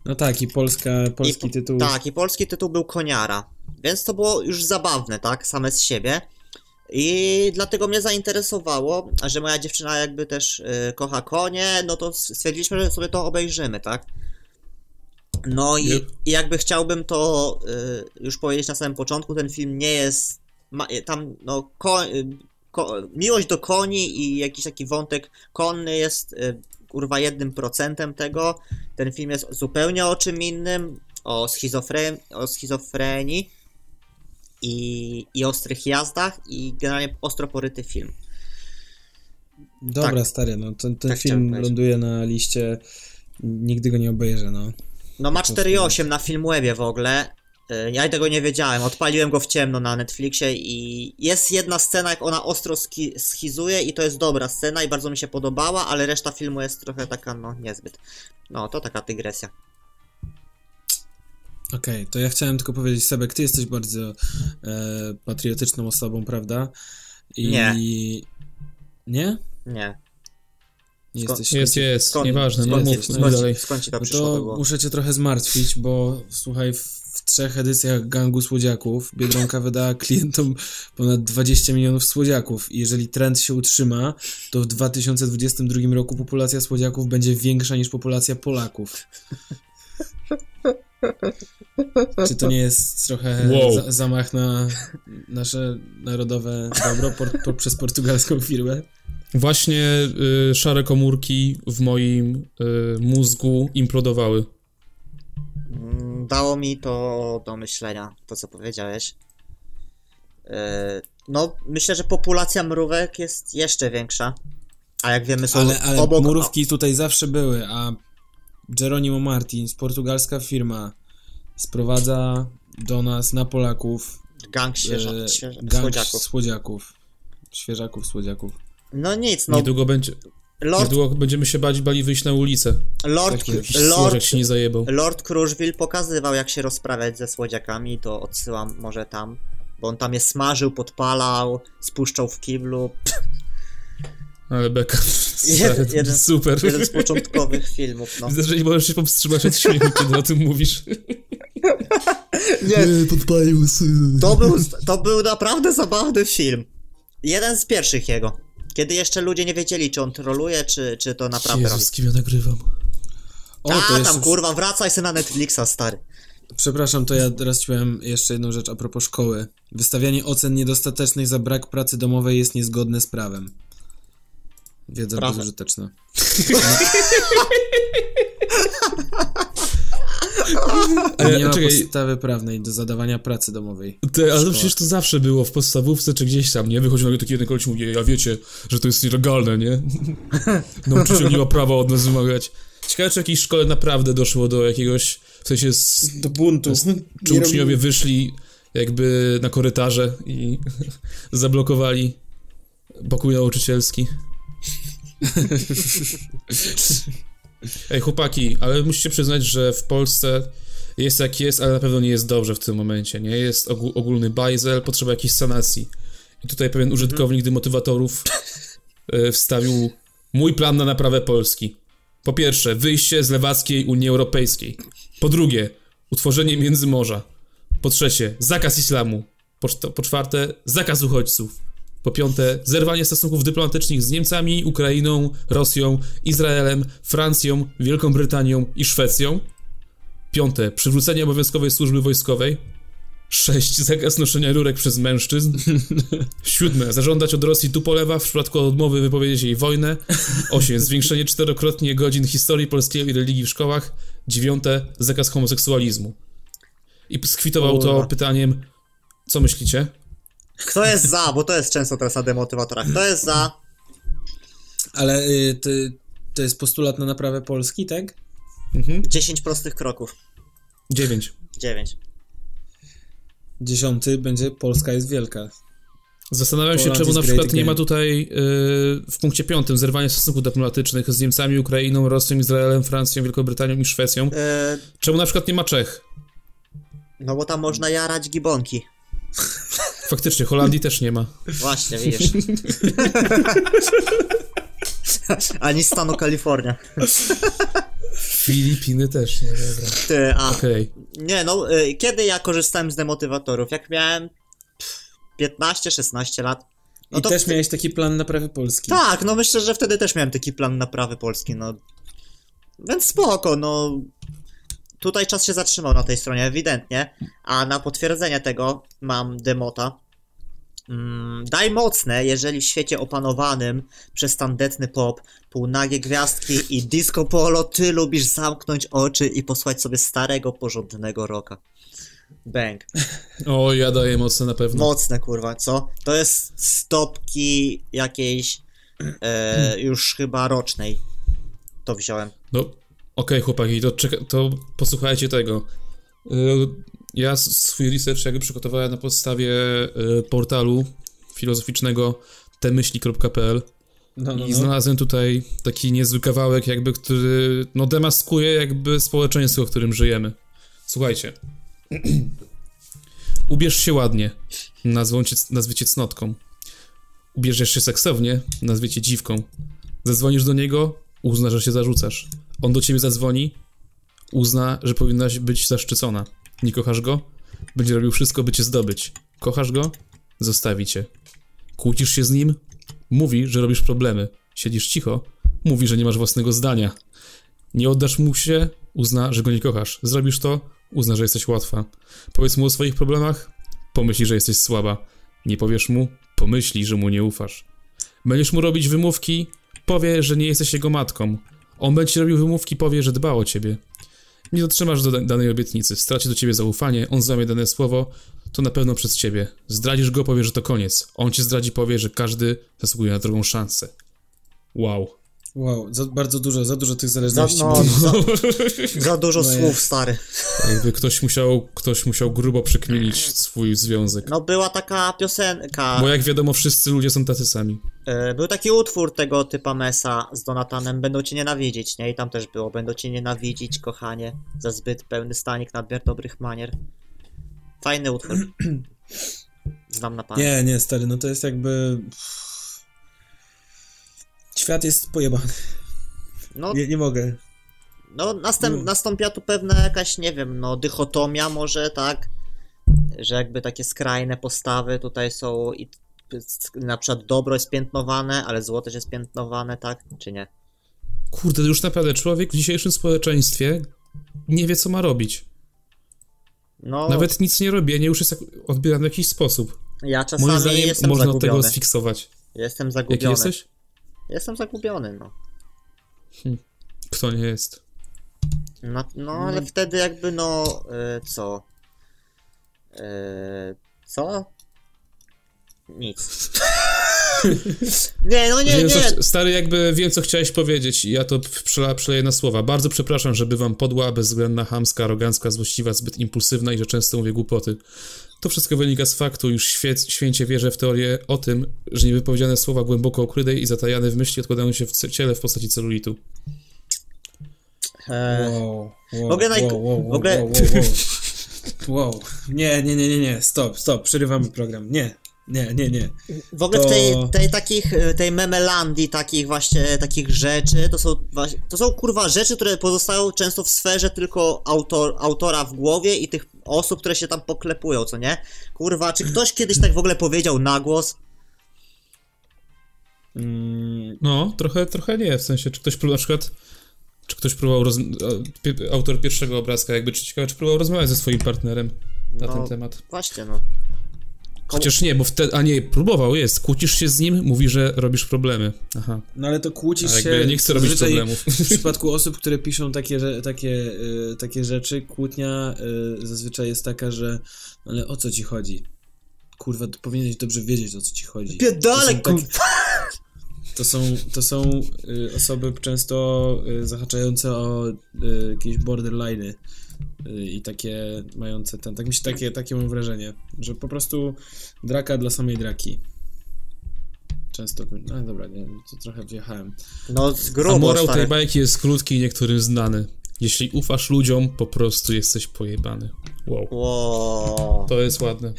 No tak, i polska, polski I, tytuł. Tak, i polski tytuł był Koniara. Więc to było już zabawne, tak, same z siebie. I dlatego mnie zainteresowało, że moja dziewczyna jakby też y, kocha konie, no to stwierdziliśmy, że sobie to obejrzymy, tak? No i, Yep. i jakby chciałbym to y, już powiedzieć na samym początku, ten film nie jest, ma, tam no ko, y, ko, miłość do koni i jakiś taki wątek konny jest y, kurwa jednym procentem tego. Ten film jest zupełnie o czym innym, o, schizofren, o schizofrenii i, i ostrych jazdach i generalnie ostro poryty film. Dobra, tak. stary, no ten, ten Tak film ląduje na liście. Nigdy go nie obejrzę, no. No ma Po prostu. 4,8 na Filmwebie w ogóle. Y, Ja tego nie wiedziałem, odpaliłem go w ciemno na Netflixie i jest jedna scena, jak ona ostro schizuje i to jest dobra scena i bardzo mi się podobała, ale reszta filmu jest trochę taka, no, niezbyt. No, to taka dygresja. Okej, to ja chciałem tylko powiedzieć, Sebek, ty jesteś bardzo e, patriotyczną osobą, prawda? I... Nie. Nie? Nie. Nie Skąd- jesteś... Jest, jest, Skąd, nieważne, no skąd, mów, skąd, mów skąd, dalej. skąd ci to No przyszło to głowy? muszę cię trochę zmartwić, bo słuchaj, w trzech edycjach Gangu Słodziaków Biedronka wydała klientom ponad 20 milionów słodziaków i jeżeli trend się utrzyma, to w 2022 roku populacja słodziaków będzie większa niż populacja Polaków. Czy to nie jest trochę Wow. za, zamach na nasze narodowe dobro por, por, przez portugalską firmę? Właśnie y, szare komórki w moim y, mózgu implodowały. Dało mi to do myślenia, to co powiedziałeś. Yy, No, myślę, że populacja mrówek jest jeszcze większa. A jak wiemy, są Ale, ale obok... murówki tutaj zawsze były, a Geronimo Martins, portugalska firma, sprowadza do nas na Polaków Gang świeża, e, świeża, gang słodziaków. słodziaków. Świeżaków, słodziaków. No nic, no. Niedługo, będzie, Lord, niedługo będziemy się bać, bali wyjść na ulicę. Lord, Tak Lord, się nie zajebał. Lord Kruszwil pokazywał, jak się rozprawiać ze słodziakami, to odsyłam może tam. Bo on tam je smażył, podpalał, spuszczał w kiblu. Ale beka, Jeden- jeden- super. Jeden z początkowych filmów, no. Widzę, że nie możesz się powstrzymać od śmiechu, kiedy o tym mówisz. Nie, podpalił To był, to był naprawdę zabawny film. Jeden z pierwszych jego. Kiedy jeszcze ludzie nie wiedzieli, czy on troluje, czy, czy to naprawdę robi. Jezus, z kim ja nagrywam? O, A, to jest... tam kurwa, wracaj se na Netflixa, stary. Przepraszam, to ja teraz ci powiem jeszcze jedną rzecz a propos szkoły. Wystawianie ocen niedostatecznych za brak pracy domowej jest niezgodne z prawem. Wiedza Prawda. bezużyteczna. Ale nie ma czekaj, podstawy prawnej do zadawania pracy domowej. te, ale przecież to zawsze było w podstawówce czy gdzieś tam, nie? Wychodzi nagle taki jeden koleś i mówi, ja wiecie, że to jest nielegalne, nie? Nauczyciel nie ma prawa od nas wymagać. Ciekawe, czy w jakiejś szkole naprawdę doszło do jakiegoś, w sensie, z, Do buntu. czy uczniowie wyszli jakby na korytarze i zablokowali pokój nauczycielski. Ej, chłopaki, ale musicie przyznać, że w Polsce jest jak jest, ale na pewno nie jest dobrze w tym momencie, nie? Jest ogó- ogólny bajzel, potrzeba jakiejś sanacji. I tutaj pewien użytkownik demotywatorów e, wstawił mój plan na naprawę Polski. Po pierwsze, wyjście z lewackiej Unii Europejskiej. Po drugie, utworzenie Międzymorza. Po trzecie, zakaz islamu. Po, po czwarte, zakaz uchodźców. Po piąte, zerwanie stosunków dyplomatycznych z Niemcami, Ukrainą, Rosją, Izraelem, Francją, Wielką Brytanią i Szwecją. Piąte, przywrócenie obowiązkowej służby wojskowej. Sześć, zakaz noszenia rurek przez mężczyzn. Siódme, zażądać od Rosji tupolewa w przypadku odmowy wypowiedzieć jej wojnę. Osiem, zwiększenie czterokrotnie godzin historii polskiego i religii w szkołach. Dziewiąte, zakaz homoseksualizmu. I skwitował to pytaniem, co myślicie? Kto jest za? Bo to jest często teraz na demotywatorach. Kto jest za? Ale y, to, to jest postulat na naprawę Polski, tak? Mhm. 10 prostych kroków. Dziewięć. 9. Dziesiąty będzie Polska jest wielka. Zastanawiam się, Poland czemu is na great przykład nie ma tutaj yy, w punkcie piątym zerwania stosunków dyplomatycznych z Niemcami, Ukrainą, Rosją, Izraelem, Francją, Wielką Brytanią i Szwecją. Yy, Czemu na przykład nie ma Czech? no bo tam można jarać gibonki. Faktycznie, Holandii też nie ma. Właśnie, widzisz. Ani stanu Kalifornia. Filipiny też nie, dobra. Ty, a... Okej. Nie, no, y, kiedy ja korzystałem z demotywatorów? Jak miałem 15-16 lat. No I to też wtedy- miałeś taki plan naprawy Polski. Tak, no myślę, że wtedy też miałem taki plan naprawy Polski, no. Więc spoko, no. Tutaj czas się zatrzymał na tej stronie, ewidentnie. A na potwierdzenie tego mam demota. Mm, daj mocne, jeżeli w świecie opanowanym przez tandetny pop, półnagie gwiazdki i disco polo ty lubisz zamknąć oczy i posłać sobie starego, porządnego roka. Bang. O, ja daję mocno na pewno. Mocne kurwa, co? To jest stopki jakiejś e, już chyba rocznej. To wziąłem. No, okej, chłopaki, to, czeka, to posłuchajcie tego. Y, Ja swój research jakby przygotowałem na podstawie y, portalu filozoficznego temyśli.pl No, no, i no. znalazłem tutaj taki niezły kawałek, jakby, który no demaskuje jakby społeczeństwo, w którym żyjemy. Słuchajcie. Ubierz się ładnie, nazwą cię, nazwie cię cnotką. Ubierzesz się seksownie, nazwie cię dziwką. Zadzwonisz do niego, uzna, że się zarzucasz. On do ciebie zadzwoni, uzna, że powinnaś być zaszczycona. Nie kochasz go? Będzie robił wszystko, by cię zdobyć. Kochasz go? Zostawi cię. Kłócisz się z nim? Mówi, że robisz problemy. Siedzisz cicho? Mówi, że nie masz własnego zdania. Nie oddasz mu się? Uzna, że go nie kochasz. Zrobisz to? Uzna, że jesteś łatwa. Powiedz mu o swoich problemach? Pomyśli, że jesteś słaba. Nie powiesz mu? Pomyśli, że mu nie ufasz. Będziesz mu robić wymówki? Powie, że nie jesteś jego matką. On będzie ci robił wymówki, powie, że dba o ciebie. Nie dotrzymasz do da- danej obietnicy, straci do ciebie zaufanie, on złamie dane słowo, to na pewno przez ciebie. Zdradzisz go, powie, że to koniec. On cię zdradzi, powie, że każdy zasługuje na drugą szansę. Wow. Wow, za, bardzo dużo, za dużo tych Za, zależności. no, za, za dużo Moje- słów, stary. Jakby ktoś musiał, ktoś musiał grubo przekminić swój związek. No była taka piosenka, Bo jak wiadomo, wszyscy ludzie są tacy sami. e, był taki utwór tego typa Mesa z Donatanem, będą cię nienawidzieć, nie? I tam też było, będą cię nienawidzić, kochanie, za zbyt pełny stanik, nadmiar dobrych manier. Fajny utwór. Znam na pamięć. Nie, nie, stary, no to jest jakby... Świat jest pojebany. No, Nie, nie mogę. No, następ, No. nastąpiła tu pewna jakaś, nie wiem, no, dychotomia może, tak? Że jakby takie skrajne postawy tutaj są i na przykład dobro jest piętnowane, ale zło też jest piętnowane, tak? Czy nie? Kurde, już naprawdę człowiek w dzisiejszym społeczeństwie nie wie, co ma robić. No, Nawet nic nie robi, a nie już jest jak- odbierany w jakiś sposób. ja Moim czasami zdaniem jestem można od tego zagubiony. sfiksować. Jestem Jaki zagubiony. jesteś? Jestem zagubiony, no. Kto nie jest? No, no ale wtedy jakby, no, y, co? Y, co? Nic. nie, no nie, wiem, nie. co, stary, jakby wiem, co chciałeś powiedzieć i ja to przela, przeleję na słowa. Bardzo przepraszam, że bywam podła, bezwzględna, chamska, arogancka, złośliwa, zbyt impulsywna i że często mówię głupoty. To wszystko wynika z faktu, już świec, święcie wierzę w teorię o tym, że niewypowiedziane słowa głęboko ukryte i zatajane w myśli odkładają się w ciele w postaci celulitu. E, Wow, wow, w ogóle naj- wow, wow, w ogóle- wow, wow, wow. wow. Nie, nie, nie, nie, nie, stop, stop, przerywamy program. Nie, nie, nie, nie. W ogóle To- w tej, tej takich, y, tej memelandii, takich właśnie, takich rzeczy, to są właśnie, to są kurwa rzeczy, które pozostają często w sferze tylko autor, autora w głowie i tych osób, które się tam poklepują, co nie? Kurwa, czy ktoś kiedyś tak w ogóle powiedział na głos? Mm, No, trochę, trochę nie, w sensie, czy ktoś próbował na przykład, czy ktoś próbował, roz, autor pierwszego obrazka, jakby, czy ciekawe, czy próbował rozmawiać ze swoim partnerem na No. ten temat. Właśnie, no. Chociaż nie, bo wtedy, a nie, próbował, jest, kłócisz się z nim, mówi, że robisz problemy. Aha, No ale to kłócisz a się... ja nie chcę robić problemów. W przypadku osób, które piszą takie, takie, y, takie rzeczy, kłótnia y, zazwyczaj jest taka, że ale o co ci chodzi? Kurwa, to powinieneś dobrze wiedzieć, o co ci chodzi. Pierdolę, To są kurwa! To są, to są y, osoby często y, zahaczające o y, jakieś borderliny y, i takie mające ten, tak mi się takie, takie mam wrażenie, że po prostu draka dla samej draki. Często, no dobra, nie, to trochę wjechałem. No, z A grubo, morał stary. tej bajki jest krótki i niektórym znany. Jeśli ufasz ludziom, po prostu jesteś pojebany. Wow. Wow. To jest ładne.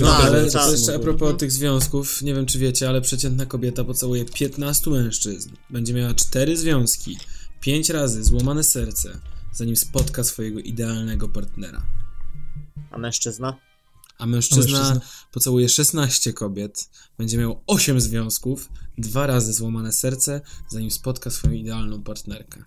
No, ale to jeszcze a propos tych związków, nie wiem czy wiecie, ale przeciętna kobieta pocałuje 15 mężczyzn. Będzie miała 4 związki, 5 razy złamane serce, zanim spotka swojego idealnego partnera. A mężczyzna? A mężczyzna, a mężczyzna pocałuje 16 kobiet, będzie miał 8 związków, dwa razy złamane serce, zanim spotka swoją idealną partnerkę.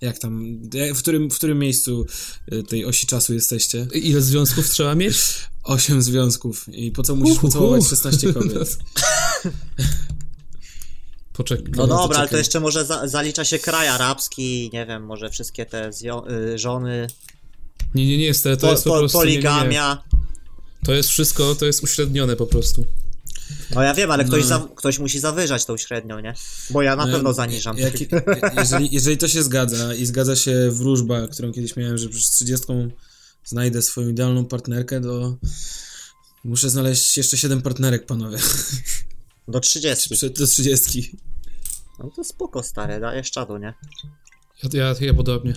Jak tam, w którym, w którym miejscu y, tej osi czasu jesteście? Ile związków trzeba mieć? Osiem związków. I po co musisz pocałować 16 kobiet? Poczekaj. No dobra, ale to jeszcze może za, zalicza się kraj arabski, nie wiem, może wszystkie te y, żony. Nie, nie, nie, to, to po, jest po, po prostu... Poligamia. Nie, nie. To jest wszystko, to jest uśrednione po prostu. No ja wiem, ale ktoś, no. za, ktoś musi zawyżać tą średnią, nie? Bo ja na no, pewno zaniżam. Jak, jeżeli, jeżeli to się zgadza i zgadza się wróżba, którą kiedyś miałem, że przez 30 znajdę swoją idealną partnerkę, to muszę znaleźć jeszcze 7 partnerek, panowie. Do 30. Do 30. No to spoko, stary, dajesz czadu, nie? Ja, ja, ja podobnie.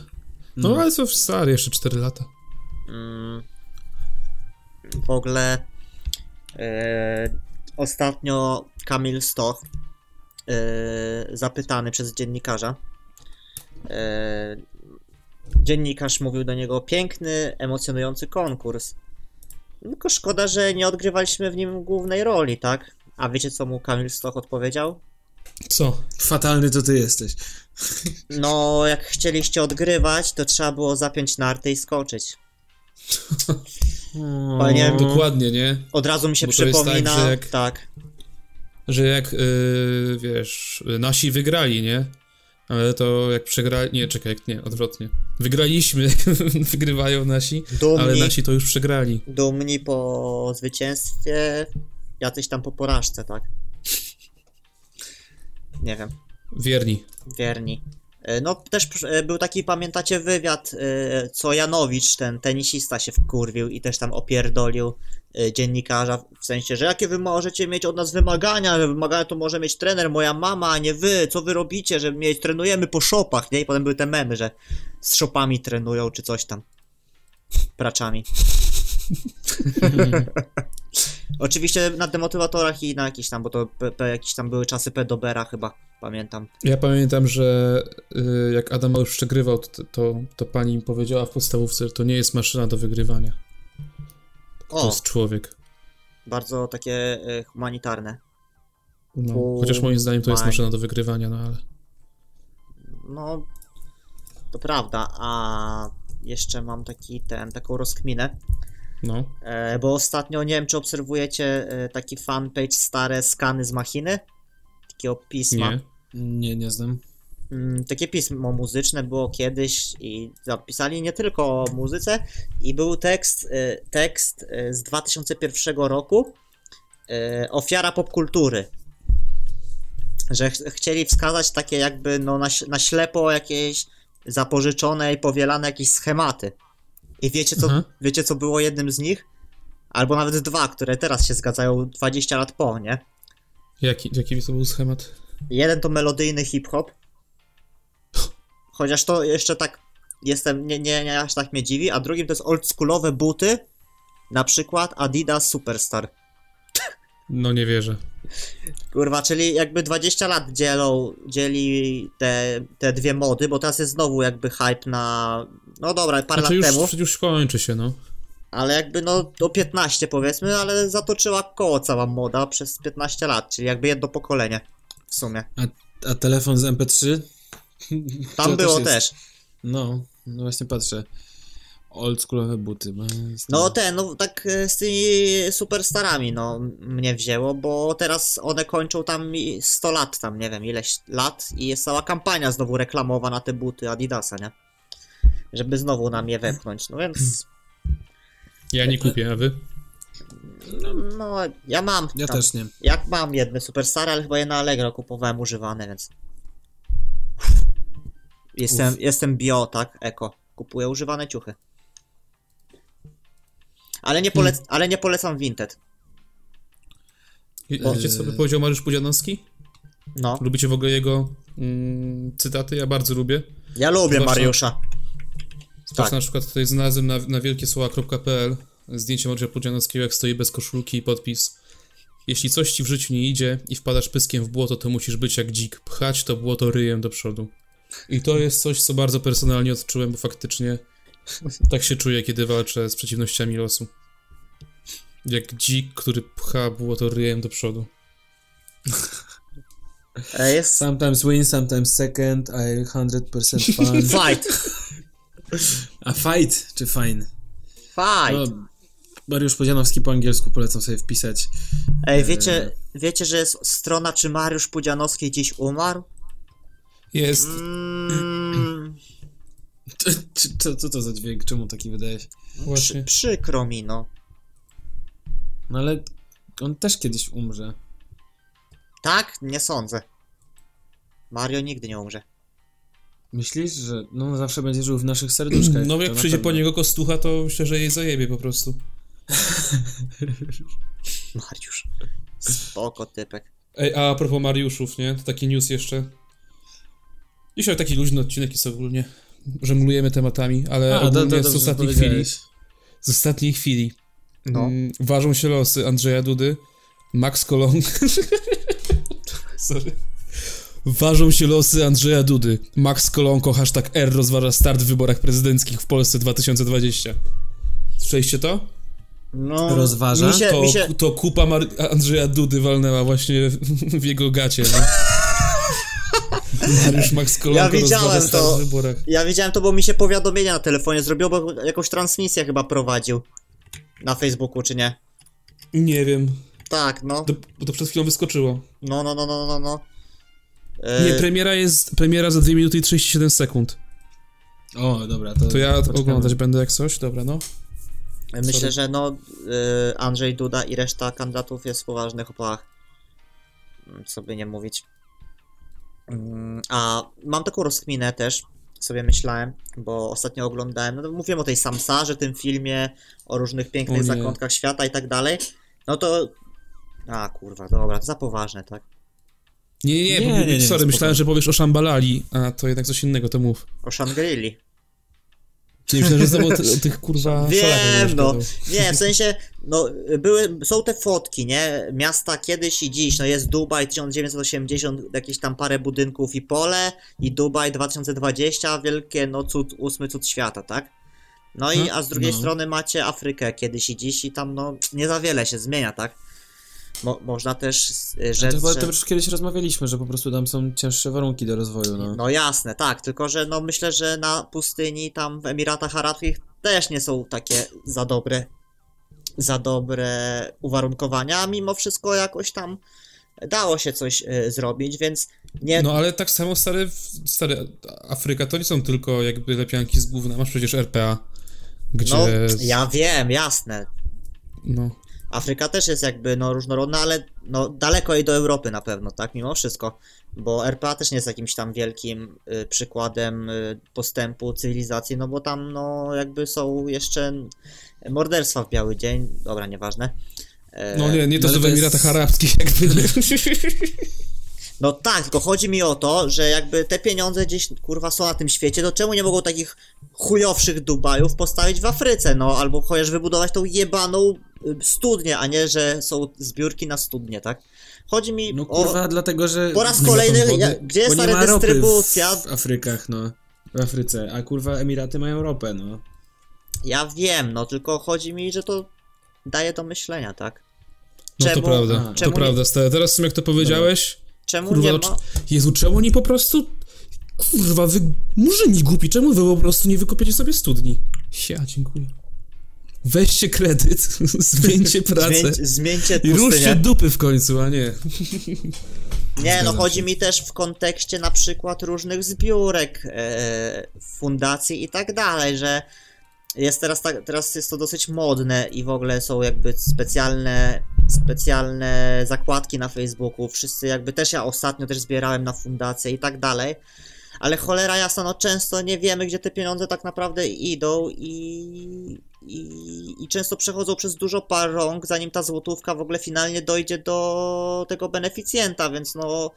No, no. ale to stary, jeszcze 4 lata. Mm, w ogóle... Yy, ostatnio Kamil Stoch, yy, zapytany przez dziennikarza, yy, dziennikarz mówił do niego piękny, emocjonujący konkurs. Tylko szkoda, że nie odgrywaliśmy w nim głównej roli, tak? A wiecie, co mu Kamil Stoch odpowiedział? Co? Fatalny to ty jesteś. No, jak chcieliście odgrywać, to trzeba było zapiąć narty i skoczyć. Ale nie wiem, Dokładnie, nie? Od razu mi się przypomina, tak, że jak, tak. Że jak, yy, wiesz, nasi wygrali, nie? Ale to jak przegrali, nie, czekaj, nie, odwrotnie. Wygraliśmy, wygrywają nasi, dumni, ale nasi to już przegrali. Dumni po zwycięstwie, jacyś tam po porażce, tak? Nie wiem. Wierni. Wierni. E, no też e, był taki, pamiętacie, wywiad, e, co Janowicz, ten tenisista się wkurwił i też tam opierdolił dziennikarza, w sensie, że jakie wy możecie mieć od nas wymagania, że wymagania to może mieć trener, moja mama, a nie wy, co wy robicie, że mieć, trenujemy po shopach, nie? I potem były te memy, że z shopami trenują, czy coś tam. Praczami. Oczywiście na demotywatorach i na jakiś tam, bo to jakieś tam były czasy pedobera chyba, pamiętam. Ja pamiętam, że y, jak Adam już przegrywał, to, to, to pani mi powiedziała w podstawówce, że to nie jest maszyna do wygrywania. To o, jest człowiek. Bardzo takie y, humanitarne. No, chociaż moim zdaniem to jest maszyna do wygrywania, no ale... No, to prawda, a jeszcze mam taki ten, taką rozkminę, no. E, bo ostatnio, nie wiem czy obserwujecie e, taki fanpage stare skany z machiny? Takiego pisma. Nie, nie, nie znam. Mm, takie pismo muzyczne było kiedyś i zapisali nie tylko o muzyce i był tekst, e, tekst z 2001 roku ofiara popkultury. Że ch chcieli wskazać takie jakby no na, na ślepo jakieś zapożyczone i powielane jakieś schematy. I wiecie co, mhm. wiecie co było jednym z nich? Albo nawet dwa, które teraz się zgadzają 20 lat po, nie? Jaki, jaki to był schemat? Jeden to melodyjny hip-hop. Chociaż to jeszcze tak jestem, nie, nie, nie aż tak mnie dziwi, a drugim to jest oldschoolowe buty, na przykład Adidas Superstar. No nie wierzę. Kurwa, czyli jakby 20 lat dzielą, dzieli te, te dwie mody, bo teraz jest znowu jakby hype na... No dobra, parę znaczy lat już, temu. już kończy się, no. Ale jakby no do 15 powiedzmy, ale zatoczyła koło cała moda przez 15 lat, czyli jakby jedno pokolenie w sumie. A, a telefon z MP3? Tam to było też, też. No, no właśnie patrzę oldschoolowe buty. No ten, no tak e, z tymi superstarami, no mnie wzięło, bo teraz one kończą tam 100 lat, tam nie wiem ileś lat i jest cała kampania znowu reklamowa na te buty Adidasa, nie? Żeby znowu nam je wepchnąć, no więc... Ja nie kupię, a wy? No, no ja mam. Ja tam, też nie. Jak mam jedne superstary, ale chyba je na Allegro kupowałem używane, więc... Jestem, jestem bio, tak? Eko. Kupuję używane ciuchy. Ale nie, polec hmm. ale nie polecam Vinted. Bo... Wiecie, co by powiedział Mariusz Pudzianowski? No. Lubicie w ogóle jego mm, cytaty? Ja bardzo lubię. Ja lubię Zwłaszcza... Mariusza. Tak. na przykład tutaj znalazłem na, na wielkiesłowa.pl zdjęcie Marcia Pudzianowskiego, jak stoi bez koszulki i podpis. Jeśli coś ci w życiu nie idzie i wpadasz pyskiem w błoto, to musisz być jak dzik, pchać to błoto ryjem do przodu. I to jest coś, co bardzo personalnie odczułem, bo faktycznie tak się czuję, kiedy walczę z przeciwnościami losu. Jak dzik, który pcha błoto ryjem do przodu. Jest... Sometimes win, sometimes second, I 100% fun. Fight! A fight czy fine? Fight! No, Mariusz Pudzianowski po angielsku polecam sobie wpisać. Ej, wiecie, e... wiecie, że jest strona, czy Mariusz Pudzianowski dziś umarł? Jest. Mm... Co, co to za dźwięk? Czemu taki wydaje się? Przy, przykro mi, no. No ale on też kiedyś umrze. Tak? Nie sądzę. Mario nigdy nie umrze. Myślisz, że no zawsze będzie żył w naszych serduszkach? No jak przyjdzie po niego kostucha, to myślę, że jej zajebie po prostu. Mariusz. Spoko typek. Ej, a, a propos Mariuszów, nie? To taki news jeszcze. Dzisiaj taki luźny odcinek jest ogólnie. Żemlujemy tematami, ale a, ogólnie z ostatniej chwili. Z ostatniej chwili. No. Mm, ważą się losy Andrzeja Dudy, Max Kolong. Sorry. Ważą się losy Andrzeja Dudy. Max Kolonko, hashtag R rozważa start w wyborach prezydenckich w Polsce 2020. Słyszeliście to? No, rozważa? Się, to, się... to kupa Mar Andrzeja Dudy walnęła właśnie w jego gacie. No. Mariusz Max Kolonko ja widziałem to, w wyborach. Ja widziałem to, bo mi się powiadomienia na telefonie zrobiło, bo jakąś transmisję chyba prowadził. Na Facebooku, czy nie? Nie wiem. Tak, no. To, bo to przed chwilą wyskoczyło. No, no, no, no, no, no. Nie, e, premiera jest, premiera za 2 minuty i 37 sekund. O, dobra, to... To ja poczekamy. oglądać będę jak coś, dobra, no. Myślę, Sorry. że no y, Andrzej Duda i reszta kandydatów jest w poważnych opłach. Mm, co by nie mówić. Mm, a mam taką rozkminę też, sobie myślałem, bo ostatnio oglądałem, no mówiłem o tej Samsarze, tym filmie, o różnych pięknych zakątkach świata i tak dalej. No to... A, kurwa, dobra, to za poważne, tak? Nie, nie, nie, nie, nie, nie sorry, myślałem, że powiesz o Szambalali, a to jednak coś innego, to mów. O Shangri-Li. Nie myślę, że znowu o, o tych kurwa Wiem, no. Nie, w sensie, no, były, są te fotki, nie? Miasta kiedyś i dziś, no jest Dubaj 1980, jakieś tam parę budynków i pole, i Dubaj 2020, wielkie, no cud, ósmy cud świata, tak? No i, a z drugiej no. strony macie Afrykę kiedyś i dziś i tam, no, nie za wiele się zmienia, tak? Mo można też rzec, to, że... to już kiedyś rozmawialiśmy, że po prostu tam są cięższe warunki do rozwoju, no. No jasne, tak, tylko że no myślę, że na pustyni tam w Emiratach Arabskich też nie są takie za dobre za dobre uwarunkowania, a mimo wszystko jakoś tam dało się coś y, zrobić, więc nie... No ale tak samo stary, stary Afryka to nie są tylko jakby lepianki z gówna, masz przecież RPA, gdzie... No, ja wiem, jasne. No. Afryka też jest jakby no, różnorodna, ale no, daleko jej do Europy na pewno, tak, mimo wszystko, bo RPA też nie jest jakimś tam wielkim y, przykładem y, postępu cywilizacji, no bo tam no jakby są jeszcze morderstwa w biały dzień, dobra, nieważne. E, no nie, nie to, co w Emiratach jest... Arabskich jakby. No tak, tylko chodzi mi o to, że jakby te pieniądze gdzieś kurwa są na tym świecie, to czemu nie mogą takich chujowszych Dubajów postawić w Afryce, no albo chociaż wybudować tą jebaną studnię, a nie, że są zbiórki na studnie, tak? Chodzi mi no, kurwa, o... dlatego, że... Po raz kolejny, ja, gdzie jest ta redystrybucja? W, w Afrykach, no. W Afryce, a kurwa Emiraty mają ropę, no. Ja wiem, no tylko chodzi mi, że to daje do myślenia, tak? Czemu, no to prawda, to nie... prawda, stary. Teraz jak to powiedziałeś... Czemu kurwa, nie no ma... Jezu, czemu oni po prostu... Kurwa, wy murzyni głupi, czemu wy po prostu nie wykopiecie sobie studni? Ja, dziękuję. Weźcie kredyt, zmieńcie pracę. Zmień, zmieńcie I ruszcie dupy w końcu, a nie. Nie, no chodzi mi też w kontekście na przykład różnych zbiórek, e, fundacji i tak dalej, że jest teraz, tak, teraz jest to dosyć modne i w ogóle są jakby specjalne specjalne zakładki na Facebooku, wszyscy jakby też ja ostatnio też zbierałem na fundację i tak dalej, ale cholera jasna, no często nie wiemy, gdzie te pieniądze tak naprawdę idą i, i, i często przechodzą przez dużo par rąk, zanim ta złotówka w ogóle finalnie dojdzie do tego beneficjenta, więc no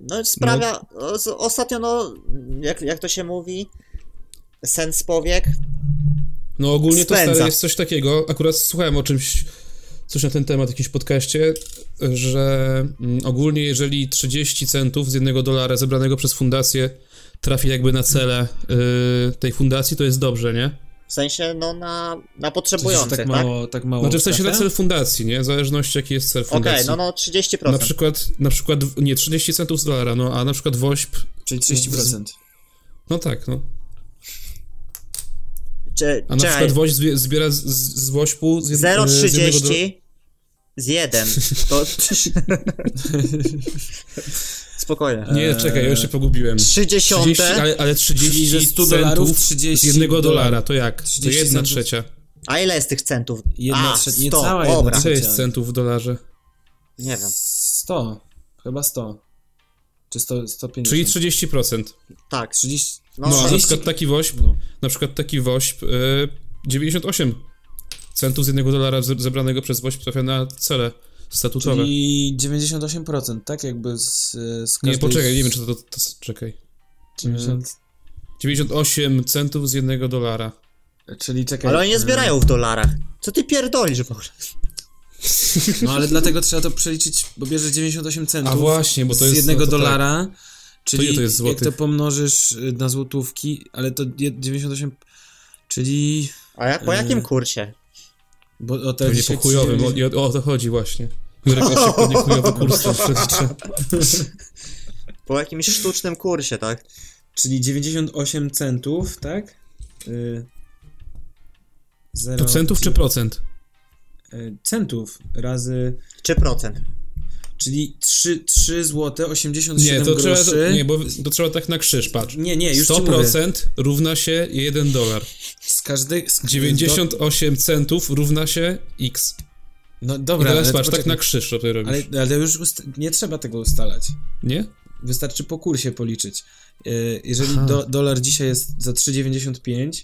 no sprawia, no. ostatnio no, jak, jak to się mówi, sens powiek. No ogólnie Spędza. to stary jest coś takiego, akurat słuchałem o czymś, coś na ten temat w jakimś podcaście, że mm, ogólnie jeżeli 30 centów z jednego dolara zebranego przez fundację trafi jakby na cele y, tej fundacji, to jest dobrze, nie? W sensie, no, na, na potrzebujących, tak tak? mało, tak mało Znaczy w sensie na cel fundacji, nie? W zależności jaki jest cel Okej, fundacji. no, no, 30%. Na przykład, na przykład, nie, 30 centów z dolara, no, a na przykład WOŚP, Czyli 30%. no tak, no. Cze- A na czekaj, przykład WOŚP zbie- zbiera z, z, z WOŚP-u z, jed, z jednego do... 0,30 z 1 to... Spokojnie. Nie, czekaj, ja już się pogubiłem. 30, 30, ale, ale 30 Czyli ze 100 centów dolarów 30 z jednego dolara, to jak? To 30 jedna trzecia. A ile jest tych centów? Jedna A, trzecia- 100, niecała jedna dobra. Trzecia. jest centów w dolarze? Nie wiem. 100. Chyba 100. Czy 100, 150. Czyli 30%. Tak. 30. No, No, a na 30 przykład taki WOŚP, No. na przykład taki WOŚP, y, 98 centów z jednego dolara ze- zebranego przez WOŚP trafia na cele statutowe. Czyli 98%, tak? Jakby z, z Nie, każdej... poczekaj, nie wiem, czy to, to, to czekaj. 90... 98 centów z jednego dolara. Czyli czekaj... Ale oni nie e, zbierają w dolarach. Co ty pierdolisz w ogóle? No ale dlatego trzeba to przeliczyć, bo bierzesz 98 centów A właśnie, bo to z jest... jednego no to tak. dolara, czyli ile to jest jak to pomnożysz y, na złotówki, ale to je- 98... Czyli... A jak, po E, jakim kursie? Bo o Pewnie po dzisiaj chujowym, o, 30 i o, o to chodzi właśnie. Jurek jeszcze pewnie chujowy kurs. Po jakimś sztucznym kursie, tak? Czyli 98 centów, tak? Y, zero, To centów czy procent? y, Centów razy... Czy procent? Czyli 3, 3 zł 87 Nie, to trzeba, groszy. to, nie, bo to trzeba tak na krzyż, patrz. nie, nie, już ci mówię. 100% równa się 1 dolar. Z każdej... Z, 98 centów równa się x. No I dobra, teraz ale to patrz, tak na krzyż to robisz. Ale, ale już nie trzeba tego ustalać. Nie? Wystarczy po kursie policzyć. Y, Jeżeli do, dolar dzisiaj jest za 3,95,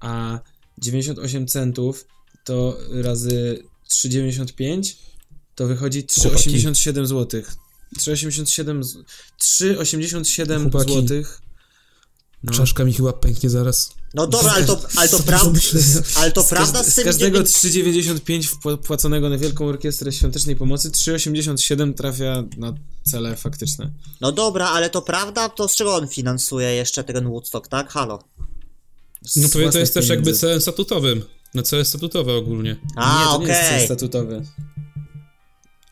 a 98 centów to razy 3,95 to wychodzi 3,87 zł. 3,87 z- 3,87 Chłopaki. zł. No. Czaszka mi chyba pęknie zaraz. No dobra, ale to, ale to, pra... ale to Z, prawda z z tym każdego dziewię- 3,95 wpłaconego na Wielką Orkiestrę Świątecznej Pomocy 3,87 trafia na cele faktyczne. No dobra, ale to prawda? To z czego on finansuje jeszcze ten Woodstock, tak? Halo. Z No to, to jest też jakby pieniędzy. celem statutowym. Na cele statutowe ogólnie. A, nie, to nie jest cel statutowy.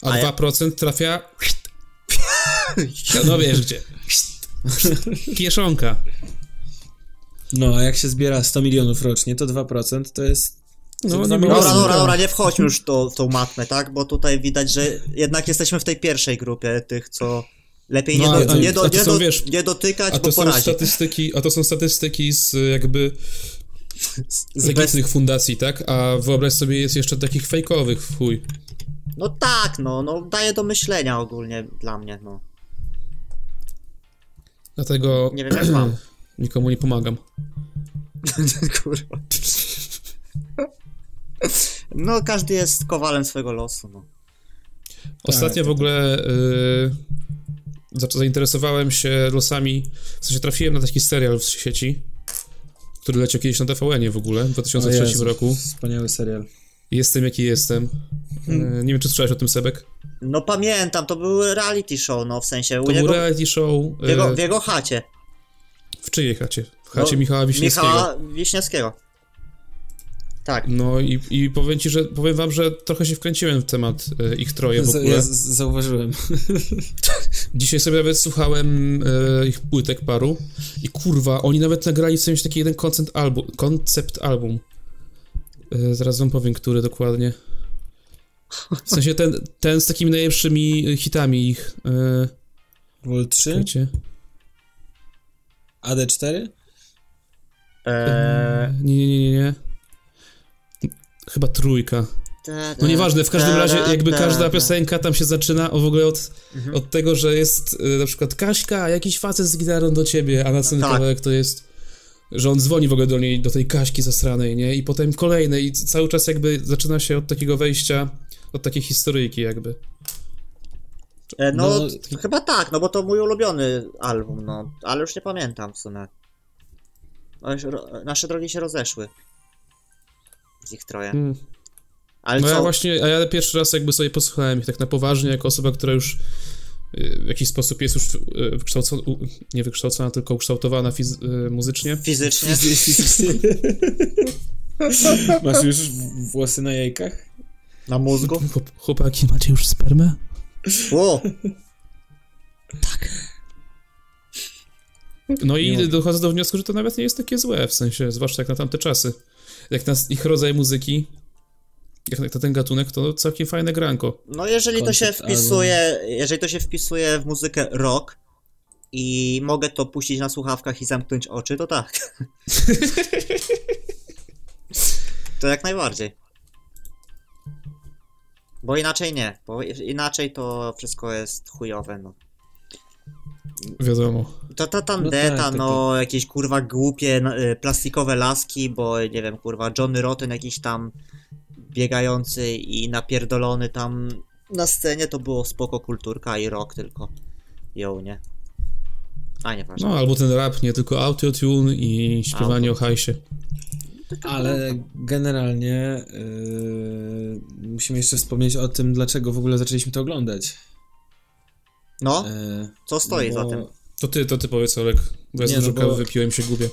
A, A ja- 2% trafia... No wiesz gdzie. Kieszonka. No, a jak się zbiera 100 milionów rocznie, to 2% to jest... No, nie miliony. Dobra, Dobra, dobra, nie wchodźmy już w tą, tą matmę, tak? Bo tutaj widać, że jednak jesteśmy w tej pierwszej grupie tych, co lepiej nie, No, do, a- nie, do, nie, są, do, wiesz, nie dotykać, A bo to są porazi. statystyki, a to są statystyki z jakby z legitnych fundacji, tak? A wyobraź sobie, jest jeszcze takich fejkowych w chuj. No tak, no, no daje do myślenia ogólnie dla mnie, no. Dlatego Nie wiem jak mam. nikomu nie pomagam. Kurwa. No, każdy jest kowalem swojego losu, no. Ostatnio w ogóle y, za- zainteresowałem się losami, w sensie trafiłem na taki serial w sieci, który leciał kiedyś na TVN-ie w ogóle, w 2003 O Jezu, roku. Wspaniały serial. Jestem jaki jestem. Y, nie wiem, czy słyszałeś o tym, Sebek? No pamiętam, to był reality show, no, w sensie u To niego, był reality show w, jego, y, w jego chacie. w czyjej chacie? W chacie No, Michała Wiśniewskiego. Michała Wiśniewskiego. Tak. No i, i powiem ci, że powiem wam, że trochę się wkręciłem w temat y, ich troje w ogóle. ja z, zauważyłem. Dzisiaj sobie nawet słuchałem e, ich płytek paru i kurwa, oni nawet nagrali w sensie taki jeden koncept album. Koncept album. E, zaraz wam powiem, który dokładnie. W sensie ten, ten z takimi najlepszymi hitami ich. E, Vol 3? wiecie? AD4? Eee, Nie, nie, nie, nie, nie. Chyba trójka. No nieważne, w każdym razie jakby każda piosenka tam się zaczyna o w ogóle od, Mhm. od tego, że jest y, na przykład Kaśka, jakiś facet z gitarą do ciebie, a następny Tak. kawałek to jest, że on dzwoni w ogóle do niej, do tej Kaśki zasranej, nie? I potem kolejny i cały czas jakby zaczyna się od takiego wejścia, od takiej historyjki jakby. E, no, No, t- chyba tak, no bo to mój ulubiony album, no, ale już nie pamiętam w sumie. nasze drogi się rozeszły. Z ich troje. Hmm. Ale no co? ja właśnie, a ja pierwszy raz jakby sobie posłuchałem ich tak na poważnie, jako osoba, która już w jakiś sposób jest już y, wykształcona, nie wykształcona, tylko ukształtowana fiz- y, muzycznie. Fizycznie. Fizycznie. Masz już włosy na jajkach? Na mózgu? Chłopaki, macie już spermę? Ło! tak. No i dochodzę do wniosku, że to nawet nie jest takie złe, w sensie, zwłaszcza jak na tamte czasy. Jak na ich rodzaj muzyki, jak na ten gatunek, to całkiem fajne granko. No jeżeli to się wpisuje, jeżeli to się wpisuje w muzykę rock i mogę to puścić na słuchawkach i zamknąć oczy, to tak. to jak najbardziej. Bo inaczej nie, bo inaczej to wszystko jest chujowe, no. Wiadomo. To ta tandeta, no, tak, tak, no tak. jakieś kurwa głupie y, plastikowe laski, bo nie wiem, kurwa, Johnny Rotten jakiś tam biegający i napierdolony tam na scenie, to było spoko kulturka i rok tylko. Ją, nie? A, nieważne. No, albo ten rap, nie tylko autotune i śpiewanie Auto. o hajsie. Ale generalnie yy, musimy jeszcze wspomnieć o tym, dlaczego w ogóle zaczęliśmy to oglądać. No, yy, co stoi no bo... za tym? To ty, to ty powiedz, Olek, bo ja nie, no bo... wypiłem się gubię.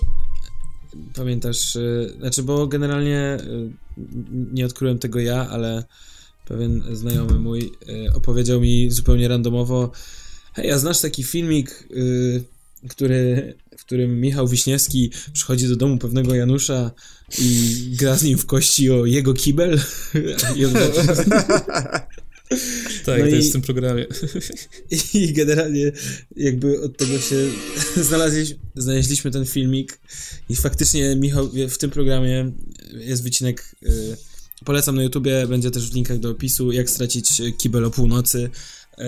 Pamiętasz, yy, znaczy, bo generalnie yy, nie odkryłem tego ja, ale pewien znajomy mój yy, opowiedział mi zupełnie randomowo, hej, a znasz taki filmik, który, w którym Michał Wiśniewski przychodzi do domu pewnego Janusza i gra z nim w kości o jego kibel? tak, no to i, jest w tym programie. I generalnie jakby od tego się znaleźliśmy, znaleźliśmy ten filmik i faktycznie Michał w tym programie jest wycinek y, polecam na YouTubie, będzie też w linkach do opisu jak stracić kibel o północy e,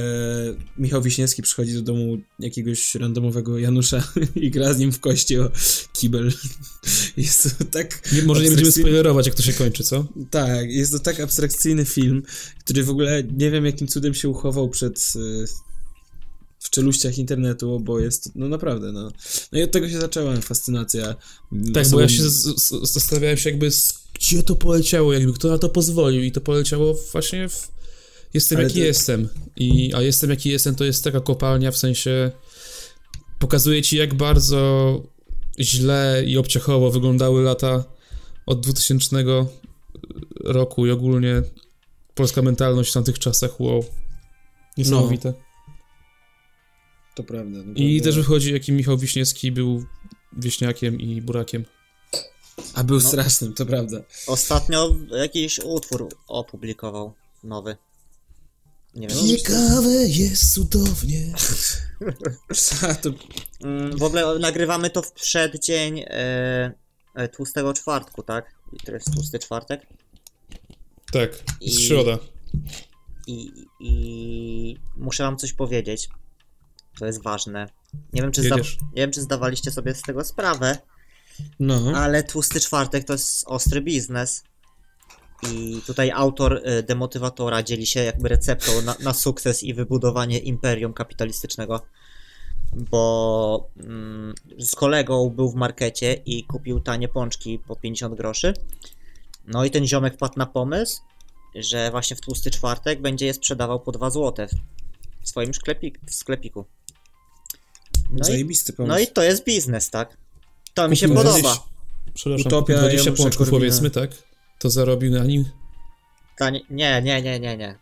Michał Wiśniewski przychodzi do domu jakiegoś randomowego Janusza i gra z nim w kości o kibel. Jest to tak... Nie, może nie będziemy spoilerować, jak to się kończy, co? Tak, jest to tak abstrakcyjny film, który w ogóle nie wiem, jakim cudem się uchował przed... E, w czeluściach internetu, bo jest, no naprawdę, no. No i od tego się zaczęła fascynacja. Tak, osobą... bo ja się zastanawiałem się jakby, gdzie to poleciało, jakby kto na to pozwolił i to poleciało właśnie w Jestem Ale jaki to... jestem. I, a jestem jaki jestem to jest taka kopalnia w sensie pokazuje ci jak bardzo źle i obciachowo wyglądały lata od 2000 roku i ogólnie polska mentalność w tamtych czasach, wow. Niesamowite. No. To prawda. I też wychodzi, jaki Michał Wiśniewski był wieśniakiem i burakiem. A był no. strasznym, to prawda. Ostatnio jakiś utwór opublikował nowy. Nie wiem. Ciekawe jest cudownie. to... Mm, w ogóle nagrywamy to w przeddzień e, e, tłustego czwartku, tak? I to jest tłusty czwartek? Tak, I, środa. I, I muszę wam coś powiedzieć. To jest ważne. Nie wiem, czy, zda... nie wiem, czy zdawaliście sobie z tego sprawę, no. ale tłusty czwartek to jest ostry biznes. I tutaj autor y, demotywatora dzieli się jakby receptą na, na sukces i wybudowanie imperium kapitalistycznego. Bo mm, z kolegą był w markecie i kupił tanie pączki po 50 groszy. No i ten ziomek wpadł na pomysł, że właśnie w tłusty czwartek będzie je sprzedawał po 2 zł w swoim sklepik, w sklepiku. No Zajebisty i, pomysł. No i to jest biznes, tak? To mi się podoba. Przepraszam, Utopia 20 pączków powiedzmy, tak? To zarobił na nim? Tanie, nie, nie, nie, nie, nie.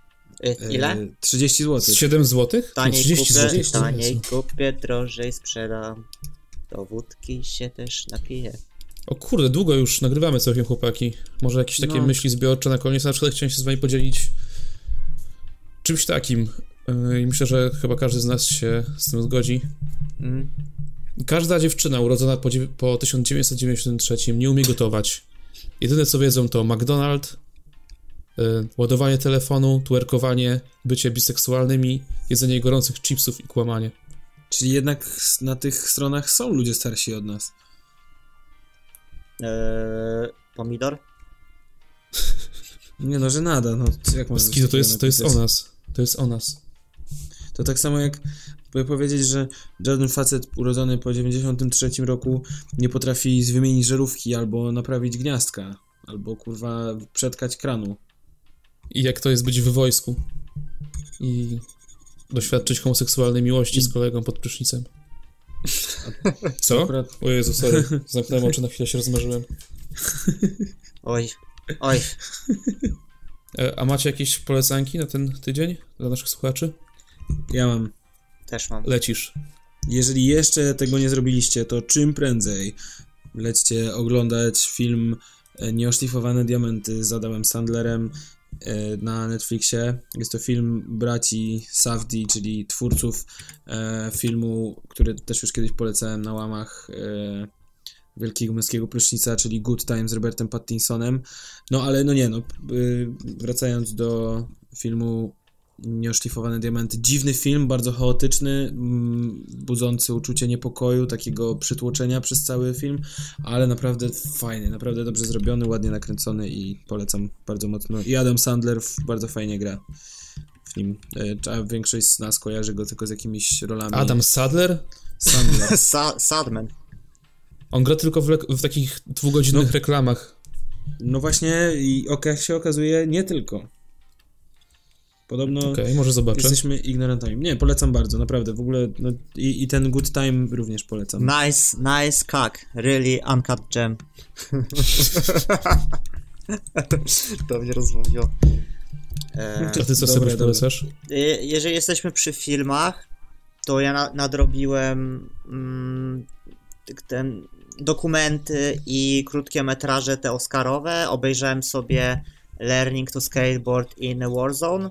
Y, ile? 30 zł. 7 zł? Taniej 30 kupię, zł. taniej kupię, drożej sprzedam. Do wódki się też napiję. O kurde, długo już nagrywamy całkiem chłopaki. Może jakieś takie no. myśli zbiorcze na koniec. Na przykład chciałem się z wami podzielić czymś takim. Y, I myślę, że chyba każdy z nas się z tym zgodzi. Mm. Każda dziewczyna urodzona po, po 1993 nie umie gotować. Jedyne co wiedzą to McDonald's, yy, ładowanie telefonu, twerkowanie, bycie biseksualnymi, jedzenie gorących chipsów i kłamanie. Czyli jednak na tych stronach są ludzie starsi od nas. Eee, pomidor? Nie no, że nada, no jak to, to, jest, to jest o nas. To jest o nas. To tak samo jak powiedzieć, że żaden facet urodzony po 93 roku nie potrafi wymienić żarówki albo naprawić gniazdka, albo kurwa przetkać kranu. I jak to jest być w wojsku i doświadczyć homoseksualnej miłości z kolegą pod prysznicem. Co? Akurat... O Jezu, sorry. Zamknąłem oczy, na chwilę się rozmarzyłem. Oj, oj. E, a macie jakieś polecanki na ten tydzień dla naszych słuchaczy? Ja mam. Też mam. Lecisz. Jeżeli jeszcze tego nie zrobiliście, to czym prędzej lećcie oglądać film e, Nieoszlifowane Diamenty z Adamem Sandlerem e, na Netflixie. Jest to film braci Safdi, czyli twórców filmu, który też już kiedyś polecałem na łamach Wielkiego Męskiego Prysznica, czyli Good Time z Robertem Pattinsonem. No ale no nie, no y, wracając do filmu Nieoszlifowane Diamenty. Dziwny film, bardzo chaotyczny, mm, budzący uczucie niepokoju, takiego przytłoczenia przez cały film, ale naprawdę fajny, naprawdę dobrze zrobiony, ładnie nakręcony i polecam bardzo mocno. I Adam Sandler bardzo fajnie gra w nim. E, a większość z nas kojarzy go tylko z jakimiś rolami. Adam Sadler? Sandler. Sa Sadman. On gra tylko w, w takich dwugodzinnych no, reklamach. No właśnie, i jak się okazuje, nie tylko. Podobno okay, może zobaczę. jesteśmy ignorantami. Nie, polecam bardzo, naprawdę. W ogóle no, i, i, ten Good Time również polecam. Nice, nice cock. Really uncut gem. to mnie rozmawiało. E, A ty co sobie polecasz? Jeżeli jesteśmy przy filmach, to ja na, nadrobiłem mm, ten dokumenty i krótkie metraże te Oscarowe. Obejrzałem sobie Learning to Skateboard in a Warzone.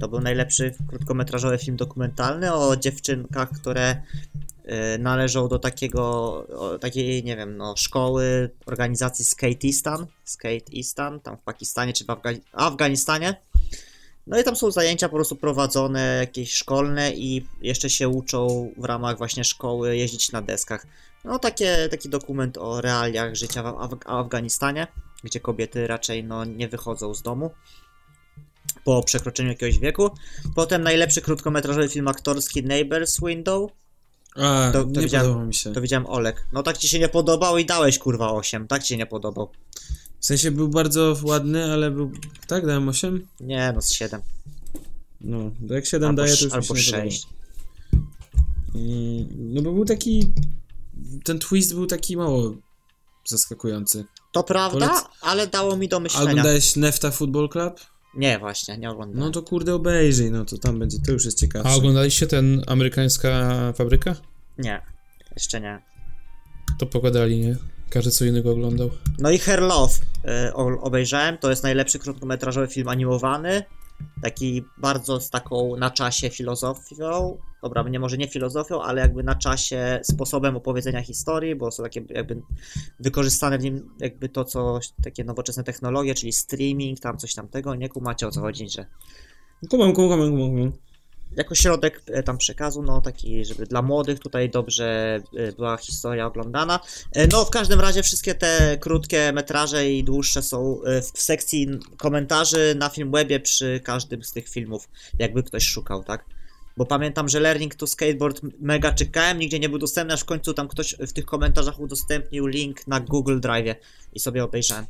To był najlepszy krótkometrażowy film dokumentalny o dziewczynkach, które y, należą do takiego, takiej, nie wiem, no, szkoły, organizacji Skateistan, Skateistan, tam w Pakistanie czy w Afga Afganistanie. No i tam są zajęcia po prostu prowadzone, jakieś szkolne i jeszcze się uczą w ramach właśnie szkoły jeździć na deskach. No takie, taki dokument o realiach życia w Af Afganistanie, gdzie kobiety raczej no, nie wychodzą z domu po przekroczeniu jakiegoś wieku. Potem najlepszy krótkometrażowy film aktorski Neighbors Window. A, to, to nie podobał mi się. To widziałem Olek. No tak ci się nie podobał i dałeś kurwa 8. Tak ci się nie podobał. W sensie był bardzo ładny, ale był... Tak, dałem 8? Nie, no z 7. No, to jak 7 albo daje, to już albo mi się 6. Mm, no bo był taki ten twist był taki mało zaskakujący. To prawda, Polec... ale dało mi do myślenia. Oglądałeś Nefta Football Club? Nie, właśnie, nie oglądałem. No to kurde obejrzyj, no to tam będzie, to już jest ciekawe. A oglądaliście ten amerykańska fabryka? Nie, jeszcze nie. To pogadali, nie? Każdy co innego oglądał. No i Her Love y, obejrzałem, to jest najlepszy krótkometrażowy film animowany. Taki bardzo z taką na czasie filozofią, dobra, nie może nie filozofią, ale jakby na czasie sposobem opowiedzenia historii, bo są takie jakby wykorzystane w nim jakby to, co takie nowoczesne technologie, czyli streaming, tam coś tamtego, nie kumacie o co chodzi, że... Kumam, kumam, kumam, kumam. Jako środek e, tam przekazu, no taki, żeby dla młodych tutaj dobrze e, była historia oglądana. E, no w każdym razie wszystkie te krótkie metraże i dłuższe są w sekcji komentarzy na Filmwebie przy każdym z tych filmów, jakby ktoś szukał, tak? Bo pamiętam, że Learning to Skateboard mega czekałem, nigdzie nie był dostępny, aż w końcu tam ktoś w tych komentarzach udostępnił link na Google Drive i sobie obejrzałem.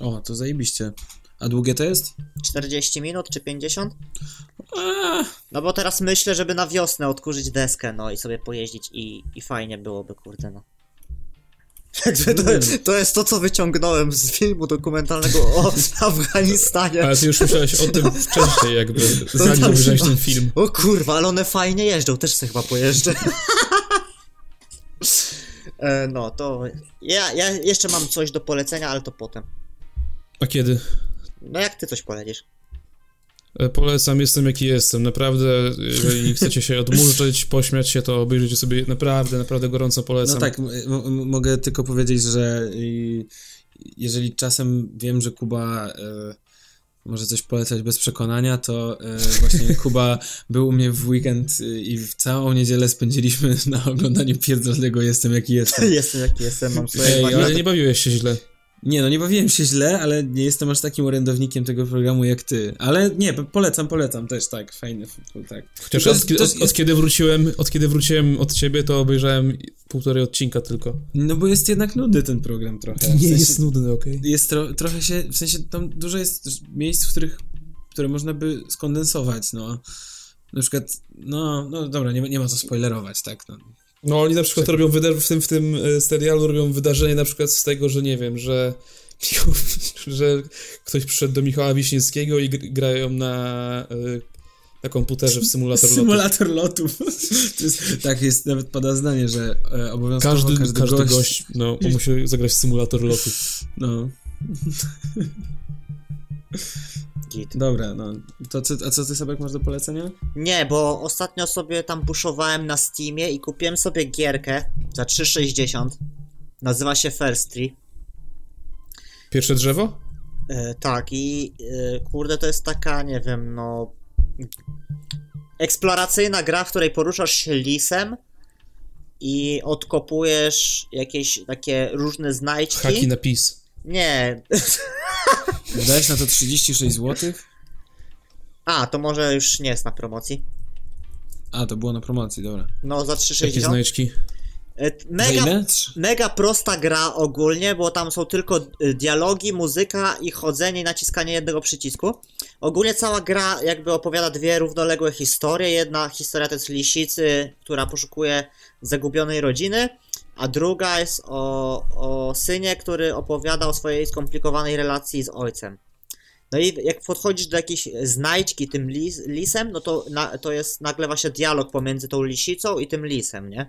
O, to zajebiście. A długie to jest? 40 minut czy 50? No bo teraz myślę, żeby na wiosnę odkurzyć deskę, no i sobie pojeździć i, i fajnie byłoby, kurde, no. Także to, to, jest to, co wyciągnąłem z filmu dokumentalnego o Afganistanie. Ale ty już myślałeś o tym wcześniej, jakby, zanim obejrzałeś ten film. O kurwa, ale one fajnie jeżdżą, też sobie chyba pojeżdżę. E, no, to ja, ja jeszcze mam coś do polecenia, ale to potem. A kiedy? No jak ty coś polecisz? E, polecam, jestem jaki jestem. Naprawdę, jeżeli chcecie się odmurzyć, pośmiać się, to obejrzyjcie sobie naprawdę, naprawdę gorąco polecam. No tak, mogę tylko powiedzieć, że jeżeli czasem wiem, że Kuba y, może coś polecać bez przekonania, to y, właśnie Kuba był u mnie w weekend i w całą niedzielę spędziliśmy na oglądaniu pierdolnego Jestem jaki jestem. jestem jaki jestem, mam swoje Ej, ale nie bawiłeś się źle. Nie, no nie bawiłem się źle, ale nie jestem aż takim orędownikiem tego programu jak ty. Ale nie, polecam, polecam też, tak, fajny, tak. Chociaż od, od, od, od, kiedy wróciłem, od kiedy wróciłem od ciebie, to obejrzałem półtorej odcinka tylko. No bo jest jednak nudny ten program trochę. W nie sensie, jest nudny, okej. Okay. Jest tro, trochę się, w sensie tam dużo jest miejsc, w których, które można by skondensować, no. Na przykład, no, no dobra, nie, nie ma co spoilerować, tak, no. No oni na przykład robią w tym, w tym e, serialu robią wydarzenie na przykład z tego, że nie wiem, że że ktoś przyszedł do Michała Wiśniewskiego i grają na e, na komputerze w symulator lotu. Symulator lotów. Jest, tak, jest, nawet pada zdanie, że e, obowiązkowo każdy, każdy, każdy gość, gość no, musi zagrać w symulator lotu. No. Git. Dobra, no. To, co, a co ty sobie masz do polecenia? Nie, bo ostatnio sobie tam buszowałem na Steamie i kupiłem sobie gierkę za 3,60. Nazywa się First Tree. Pierwsze drzewo? E, tak, i e, kurde, to jest taka, nie wiem, no. Eksploracyjna gra, w której poruszasz się lisem i odkopujesz jakieś takie różne znajdźki. Haki na PiS. Nie. Wydałeś na to 36 zł? A, to może już nie jest na promocji. A, to było na promocji, dobra. No, za 3,60. Jakie znajdźki? E, mega, mega prosta gra ogólnie, bo tam są tylko e, dialogi, muzyka i chodzenie i naciskanie jednego przycisku. Ogólnie cała gra jakby opowiada dwie równoległe historie. Jedna historia to jest lisicy, która poszukuje zagubionej rodziny, a druga jest o, o synie, który opowiada o swojej skomplikowanej relacji z ojcem. No i jak podchodzisz do jakiejś znajdźki tym lis, lisem, no to, na, to jest nagle właśnie dialog pomiędzy tą lisicą i tym lisem, nie?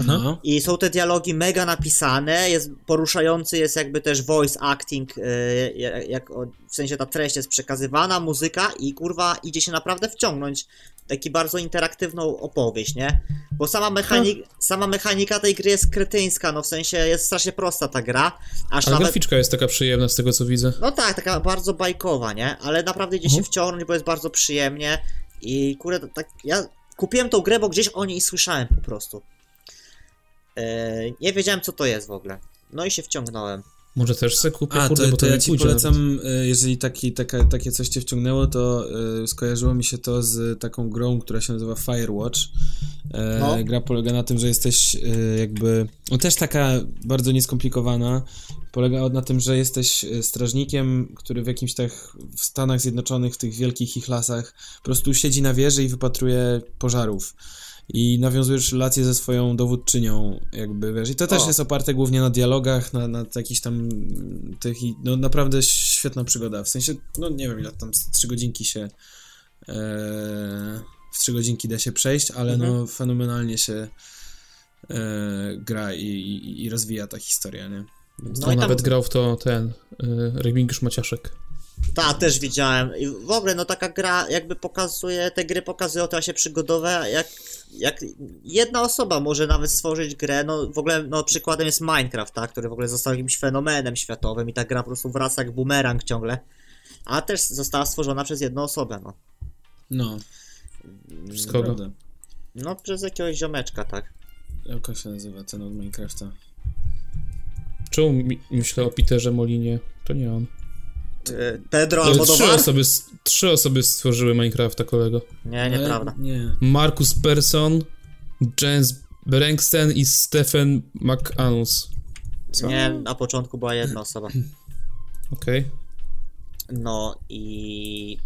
Aha. I są te dialogi mega napisane, jest poruszający jest jakby też voice acting, yy, jak, w sensie ta treść jest przekazywana, muzyka i kurwa idzie się naprawdę wciągnąć taki bardzo interaktywną opowieść, nie? Bo sama, mechanik, no. sama mechanika tej gry jest kretyńska, no w sensie jest strasznie prosta ta gra. Aż Ale nawet... graficzka jest taka przyjemna z tego co widzę. No tak, taka bardzo bajkowa, nie? Ale naprawdę idzie uh -huh. się mhm. wciągnąć, bo jest bardzo przyjemnie i kurde, tak ja kupiłem tą grę, bo gdzieś o niej słyszałem po prostu. Eee, nie wiedziałem co to jest w ogóle. No i się wciągnąłem. Może też se kupię, A, kurde, to, to, ja ci polecam, nawet. E, jeżeli taki, taka, takie coś cię wciągnęło, to y, skojarzyło mi się to z taką grą, która się nazywa Firewatch. E, no. Gra polega na tym, że jesteś y, jakby, no też taka bardzo nieskomplikowana, polega na tym, że jesteś strażnikiem, który w jakimś tak w Stanach Zjednoczonych, w tych wielkich ich lasach, po prostu siedzi na wieży i wypatruje pożarów i nawiązujesz relacje ze swoją dowódczynią, jakby wiesz. I to też o. jest oparte głównie na dialogach, na, na jakichś tam tych. No naprawdę świetna przygoda. W sensie, no nie wiem, ile tam trzy godzinki się. E, w trzy godzinki da się przejść, ale no, mhm. no fenomenalnie się e, gra i, i, i, rozwija ta historia, nie? no, no nawet grał w to ten e, Remigiusz Maciaszek. Ta, też widziałem. I w ogóle, no taka gra jakby pokazuje, te gry pokazują się przygodowe, jak, jak jedna osoba może nawet stworzyć grę, no w ogóle, no przykładem jest Minecraft, tak, który w ogóle został jakimś fenomenem światowym i ta gra po prostu wraca jak bumerang ciągle, a też została stworzona przez jedną osobę, no. No. Przez kogo? No, przez jakiegoś ziomeczka, tak. Jak się nazywa ten od Minecrafta? Czemu myślę o Peterze Molinie? To nie on. E, Pedro albo trzy osoby, trzy osoby stworzyły Minecrafta, kolego. Nie, nieprawda. Nie. Markus Persson, James Branksten i Stephen McAnus. Co? Nie, na początku była jedna osoba. Okej. Okay. No i...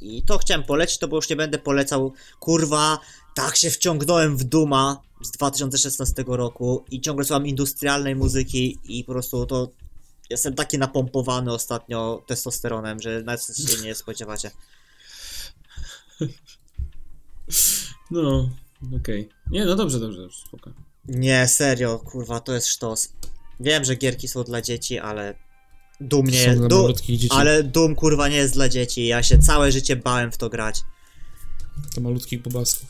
I to chciałem polecić, to bo już nie będę polecał. Kurwa, tak się wciągnąłem w Duma z 2016 roku i ciągle słucham industrialnej muzyki i po prostu to Jestem taki napompowany ostatnio testosteronem, że nawet się nie spodziewacie. No, okej. Okay. Nie, no dobrze, dobrze, dobrze, spoko. Nie, serio, kurwa, to jest sztos. Wiem, że gierki są dla dzieci, ale Dum nie jest. Dum, ale Dum kurwa nie jest dla dzieci. Ja się całe życie bałem w to grać. To malutkich bobasków.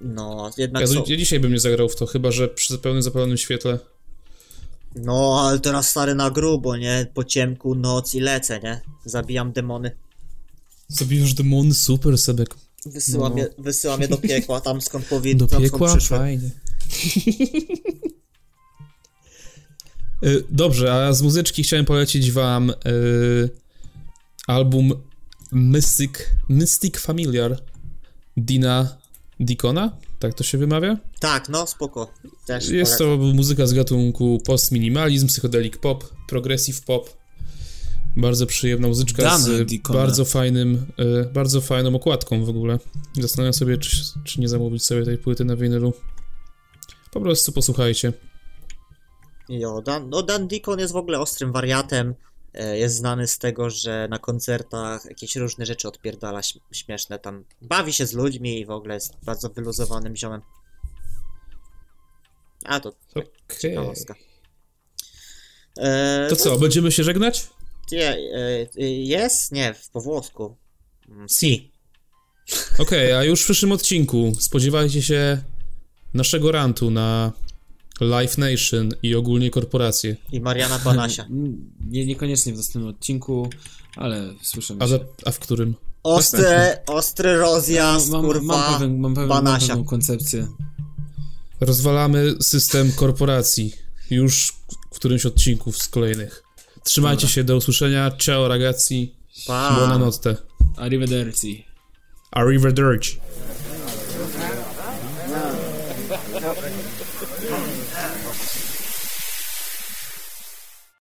No, jednak. Ja, są... ja dzisiaj bym nie zagrał w to, chyba że przy zupełnie zapalonym świetle no, ale teraz stary na grubo, nie? Po ciemku, noc i lecę, nie? Zabijam demony. Zabijasz demony? Super, Sebek. Wysyłam, no. je, wysyłam je do piekła, tam skąd powinny Do piekła? Fajnie. Y, dobrze, a z muzyczki chciałem polecić wam y, album Mystic, Mystic Familiar Dina Dicona, tak to się wymawia? Tak, no spoko. Też Jest polecam. to muzyka z gatunku post-minimalizm, psychedelic pop, progressive pop. Bardzo przyjemna muzyczka Damy z Dicona. bardzo fajnym, y, bardzo fajną okładką w ogóle. Zastanawiam sobie, czy, czy nie zamówić sobie tej płyty na winylu. Po prostu posłuchajcie. Jo, Dan, no Dan Deacon jest w ogóle ostrym wariatem. E, jest znany z tego, że na koncertach jakieś różne rzeczy odpierdala śmieszne tam. Bawi się z ludźmi i w ogóle jest bardzo wyluzowanym ziomem. A to okay. ciekawostka. E, to co, będziemy się żegnać? Nie, e, jest? Nie, po włosku. Mm, si. Okej, okay, a już w przyszłym odcinku spodziewajcie się naszego rantu na Life Nation i ogólnie korporacje. I Mariana Banasia. Nie, niekoniecznie w następnym odcinku, ale słyszymy a, za, a w którym? Ostre, ostry rozjazd, mam, kurwa, mam, pewien, mam, pewien, Banasia. Mam pewną koncepcję. Rozwalamy system korporacji już w którymś odcinku z kolejnych. Trzymajcie Dobra. się, do usłyszenia. Ciao ragazzi. Pa. Buonanotte. Arrivederci. Arrivederci.